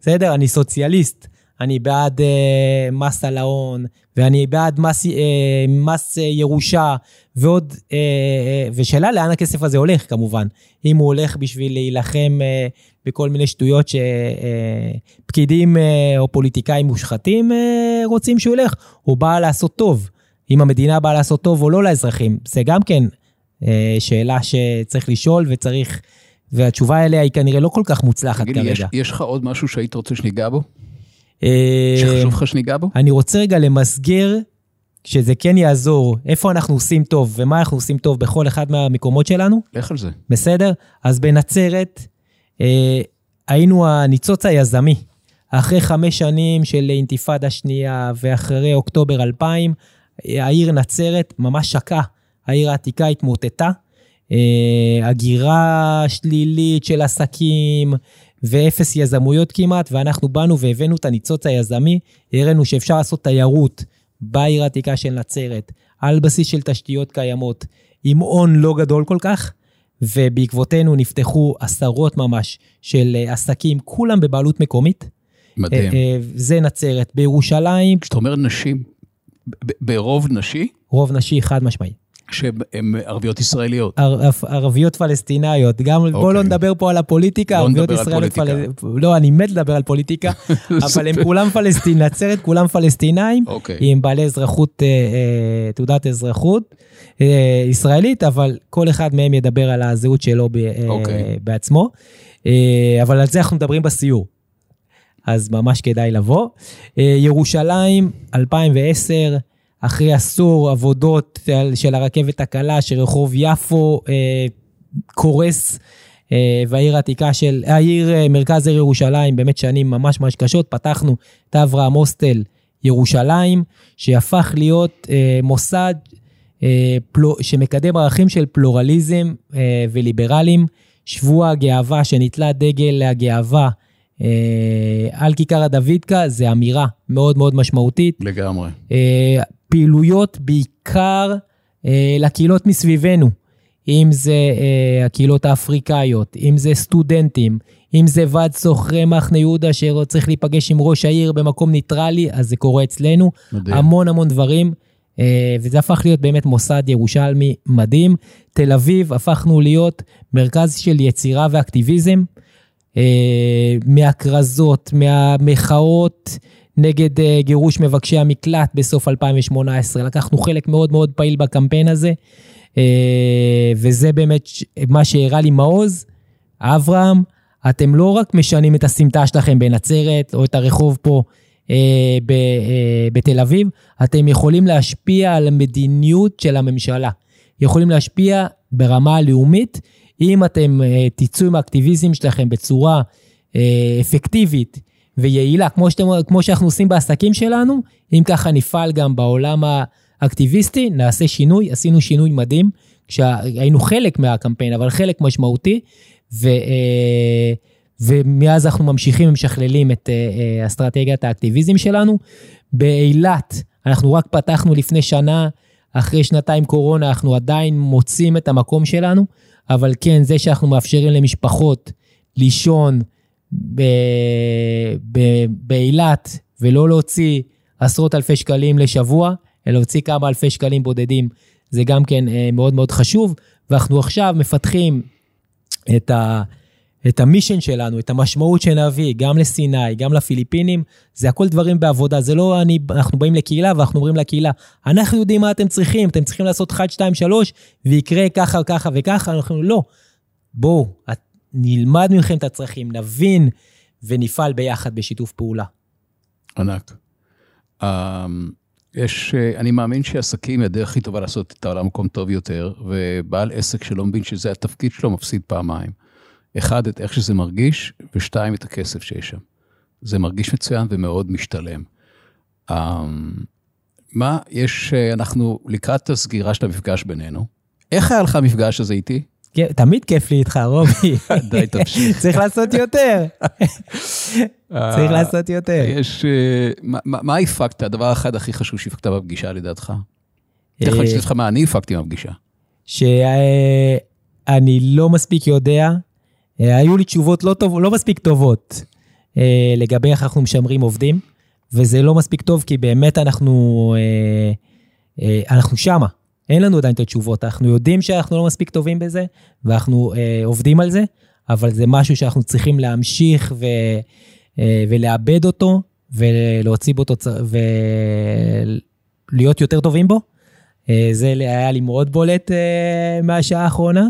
בסדר? אני סוציאליסט. אני בעד אה, מס על ההון, ואני בעד מס, אה, מס אה, ירושה, ועוד, אה, אה, ושאלה לאן הכסף הזה הולך כמובן. אם הוא הולך בשביל להילחם אה, בכל מיני שטויות שפקידים אה, אה, או פוליטיקאים מושחתים אה, רוצים שהוא ילך, הוא בא לעשות טוב. אם המדינה באה לעשות טוב או לא לאזרחים, זה גם כן שאלה שצריך לשאול וצריך, והתשובה אליה היא כנראה לא כל כך מוצלחת
תגיד
כרגע.
יש, יש לך עוד משהו שהיית רוצה שניגע בו? שחשוב לך שניגע בו?
אני רוצה רגע למסגר, שזה כן יעזור, איפה אנחנו עושים טוב ומה אנחנו עושים טוב בכל אחד מהמקומות שלנו.
לך על זה.
בסדר? אז בנצרת היינו הניצוץ היזמי. אחרי חמש שנים של אינתיפאדה שנייה ואחרי אוקטובר 2000, העיר נצרת ממש שקעה, העיר העתיקה התמוטטה. אה, הגירה שלילית של עסקים ואפס יזמויות כמעט, ואנחנו באנו והבאנו את הניצוץ היזמי, הראינו שאפשר לעשות תיירות בעיר העתיקה של נצרת, על בסיס של תשתיות קיימות, עם הון לא גדול כל כך, ובעקבותינו נפתחו עשרות ממש של עסקים, כולם בבעלות מקומית.
מדהים. אה,
זה נצרת. בירושלים...
כשאתה אומר נשים, ברוב נשי,
רוב נשי חד משמעי.
שהן ערביות ישראליות.
ער- ערביות פלסטינאיות, גם בוא
אוקיי.
לא נדבר פה על הפוליטיקה,
לא
ערביות
נדבר על
ישראליות,
פוליטיקה.
פל- לא, אני מת לדבר על פוליטיקה, אבל הם כולם פלסטין, נצרת כולם פלסטינאים,
אוקיי.
עם בעלי אזרחות, אה, אה, תעודת אזרחות אה, ישראלית, אבל כל אחד מהם ידבר על הזהות שלו ב- אה,
אוקיי.
בעצמו, אבל על זה אנחנו מדברים בסיור. אז ממש כדאי לבוא. ירושלים, 2010, אחרי עשור עבודות של הרכבת הקלה, שרחוב יפו אה, קורס, אה, והעיר העתיקה של, העיר אה, מרכז העיר ירושלים, באמת שנים ממש ממש קשות, פתחנו את אברהם הוסטל ירושלים, שהפך להיות אה, מוסד אה, פלו, שמקדם ערכים של פלורליזם אה, וליברלים. שבוע הגאווה שנתלה דגל הגאווה אה, על כיכר הדוידקה, זה אמירה מאוד מאוד משמעותית.
לגמרי.
אה, פעילויות בעיקר אה, לקהילות מסביבנו, אם זה אה, הקהילות האפריקאיות, אם זה סטודנטים, אם זה ועד סוחרי מחנה יהודה שצריך להיפגש עם ראש העיר במקום ניטרלי, אז זה קורה אצלנו.
מדהים.
המון המון דברים, אה, וזה הפך להיות באמת מוסד ירושלמי מדהים. תל אביב, הפכנו להיות מרכז של יצירה ואקטיביזם, מהכרזות, מהמחאות נגד אה, גירוש מבקשי המקלט בסוף 2018. לקחנו חלק מאוד מאוד פעיל בקמפיין הזה, אה, וזה באמת מה שהראה לי מעוז, אברהם, אתם לא רק משנים את הסמטה שלכם בנצרת, או את הרחוב פה אה, ב, אה, בתל אביב, אתם יכולים להשפיע על המדיניות של הממשלה. יכולים להשפיע ברמה הלאומית, אם אתם אה, תצאו עם האקטיביזם שלכם בצורה אה, אפקטיבית ויעילה, כמו, שאתם, כמו שאנחנו עושים בעסקים שלנו, אם ככה נפעל גם בעולם האקטיביסטי, נעשה שינוי, עשינו שינוי מדהים, כשהיינו חלק מהקמפיין, אבל חלק משמעותי, ו, אה, ומאז אנחנו ממשיכים ומשכללים את אסטרטגיית האקטיביזם שלנו. באילת, אנחנו רק פתחנו לפני שנה, אחרי שנתיים קורונה, אנחנו עדיין מוצאים את המקום שלנו, אבל כן, זה שאנחנו מאפשרים למשפחות לישון באילת ולא להוציא עשרות אלפי שקלים לשבוע, אלא להוציא כמה אלפי שקלים בודדים, זה גם כן אה, מאוד מאוד חשוב. ואנחנו עכשיו מפתחים את, ה, את המישן שלנו, את המשמעות שנביא, גם לסיני, גם לפיליפינים, זה הכל דברים בעבודה, זה לא אני, אנחנו באים לקהילה ואנחנו אומרים לקהילה, אנחנו יודעים מה אתם צריכים, אתם צריכים לעשות 1, 2, 3, ויקרה ככה, ככה וככה, אנחנו לא. בואו, נלמד מכם את הצרכים, נבין ונפעל ביחד בשיתוף פעולה.
ענק. אמ, יש, אה, אני מאמין שעסקים הדרך הכי טובה לעשות את העולם מקום טוב יותר, ובעל עסק שלא מבין שזה התפקיד שלו מפסיד פעמיים. אחד, את איך שזה מרגיש, ושתיים, את הכסף שיש שם. זה מרגיש מצוין ומאוד משתלם. אמ, מה יש, אה, אנחנו לקראת הסגירה של המפגש בינינו. איך היה לך המפגש הזה איתי?
תמיד כיף לי איתך, רובי.
די, תמשיך.
צריך לעשות יותר. צריך לעשות יותר.
יש, אה, מה- הפקת? הדבר האחד הכי חשוב שהפקת בפגישה לדעתך? תכף אני אשאל אותך מה אני הפקתי מהפגישה.
שאני לא מספיק יודע, אה, היו לי תשובות לא, טוב, לא מספיק טובות אה, לגבי איך אנחנו משמרים עובדים, וזה לא מספיק טוב כי באמת אנחנו, אה, אה, אנחנו שמה, אין לנו עדיין את התשובות, אנחנו יודעים שאנחנו לא מספיק טובים בזה, ואנחנו אה, עובדים על זה, אבל זה משהו שאנחנו צריכים להמשיך ו, אה, ולאבד אותו, ולהוציא בו תוצר, ולהיות יותר טובים בו. אה, זה היה לי מאוד בולט אה, מהשעה האחרונה.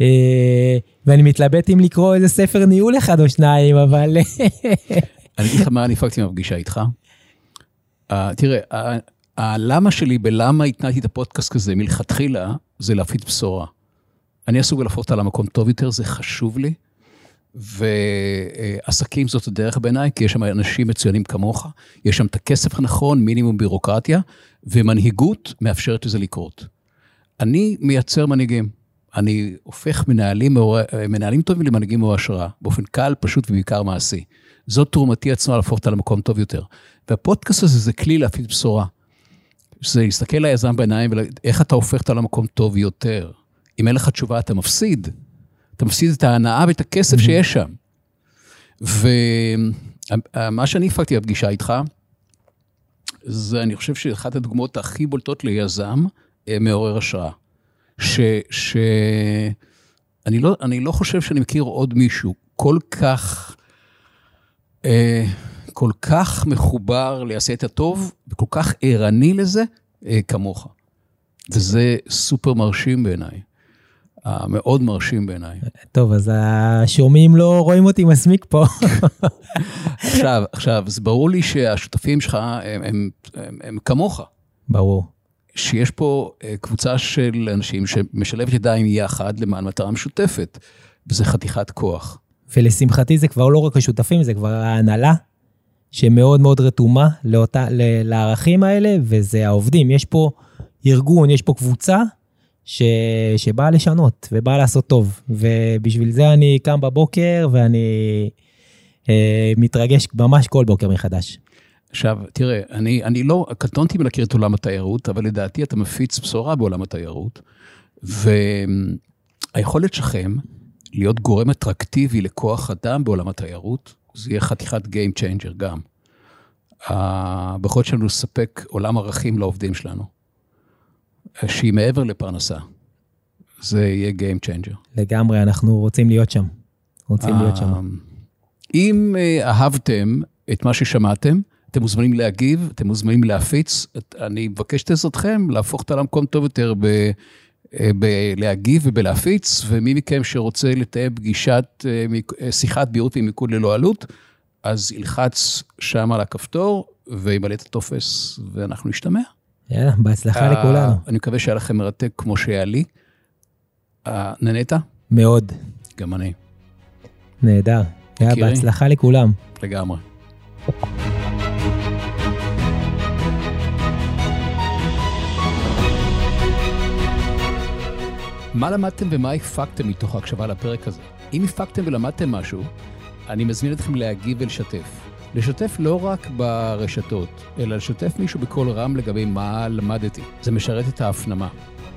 אה, ואני מתלבט אם לקרוא איזה ספר ניהול אחד או שניים, אבל...
אני אגיד לך מה אני הפקתי מהפגישה איתך. Uh, תראה, הלמה שלי בלמה התנעתי את הפודקאסט כזה מלכתחילה, זה להפיץ בשורה. אני עסוק בלהפוך אותה למקום טוב יותר, זה חשוב לי. ועסקים זאת הדרך בעיניי, כי יש שם אנשים מצוינים כמוך, יש שם את הכסף הנכון, מינימום בירוקרטיה, ומנהיגות מאפשרת לזה לקרות. אני מייצר מנהיגים. אני הופך מנהלים, מנהלים טובים למנהיגים מעוררי השראה, באופן קל, פשוט ובעיקר מעשי. זאת תרומתי עצמה להפוך אותה למקום טוב יותר. והפודקאסט הזה זה כלי להפיץ בשורה. זה להסתכל ליזם בעיניים ולהגיד, איך אתה הופך אותה למקום טוב יותר. אם אין לך תשובה, אתה מפסיד. אתה מפסיד את ההנאה ואת הכסף שיש שם. ומה שאני הפקתי בפגישה איתך, זה, אני חושב שאחת הדוגמאות הכי בולטות ליזם אה, מעורר השראה. ש... ש... אני לא, אני לא חושב שאני מכיר עוד מישהו כל כך, אה, כל כך מחובר לעשה את הטוב, וכל כך ערני לזה, אה, כמוך. וזה סופר מרשים בעיניי. אה, מאוד מרשים בעיניי.
טוב, אז השומעים לא רואים אותי מסמיק פה.
עכשיו, עכשיו, זה ברור לי שהשותפים שלך הם, הם, הם, הם כמוך.
ברור.
שיש פה אה, קבוצה של אנשים שמשלבת ידיים יחד למען מטרה משותפת, וזה חתיכת כוח.
ולשמחתי זה כבר לא רק השותפים, זה כבר ההנהלה, שמאוד מאוד רתומה לאותה, לערכים האלה, וזה העובדים. יש פה ארגון, יש פה קבוצה ש, שבאה לשנות ובאה לעשות טוב, ובשביל זה אני קם בבוקר ואני אה, מתרגש ממש כל בוקר מחדש.
עכשיו, תראה, אני, אני לא, קטונתי מלהכיר את עולם התיירות, אבל לדעתי אתה מפיץ בשורה בעולם התיירות, והיכולת שלכם להיות גורם אטרקטיבי לכוח אדם בעולם התיירות, זה יהיה חתיכת Game Changer גם. ביכולת שלנו לספק עולם ערכים לעובדים שלנו, שהיא מעבר לפרנסה. זה יהיה Game Changer.
לגמרי, אנחנו רוצים להיות שם. רוצים להיות שם.
אם אה, אהבתם את מה ששמעתם, אתם מוזמנים להגיב, אתם מוזמנים להפיץ. אני מבקש את עזרתכם להפוך אותה למקום טוב יותר ב... אה, בלהגיב ובלהפיץ, ומי מכם שרוצה לתאם פגישת, אה, שיחת בירות ומיקוד ללא עלות, אז ילחץ שם על הכפתור וימלא את הטופס ואנחנו נשתמע.
יאללה, בהצלחה לכולנו.
אני מקווה שהיה לכם מרתק כמו שהיה לי. נהנית?
מאוד.
גם אני.
נהדר. יאללה, בהצלחה לכולם.
לגמרי. מה למדתם ומה הפקתם מתוך ההקשבה לפרק הזה? אם הפקתם ולמדתם משהו, אני מזמין אתכם להגיב ולשתף. לשתף לא רק ברשתות, אלא לשתף מישהו בקול רם לגבי מה למדתי. זה משרת את ההפנמה.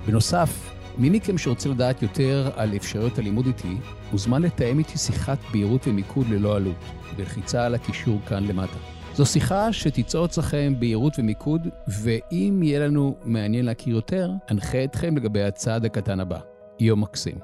בנוסף, מי מכם שרוצה לדעת יותר על אפשרויות הלימוד איתי, מוזמן לתאם איתי שיחת בהירות ומיקוד ללא עלות, בלחיצה על הקישור כאן למטה. זו שיחה שתיצור אצלכם בהירות ומיקוד, ואם יהיה לנו מעניין להכיר יותר, אנחה אתכם לגבי הצעד הקטן הבא. יום מקסים.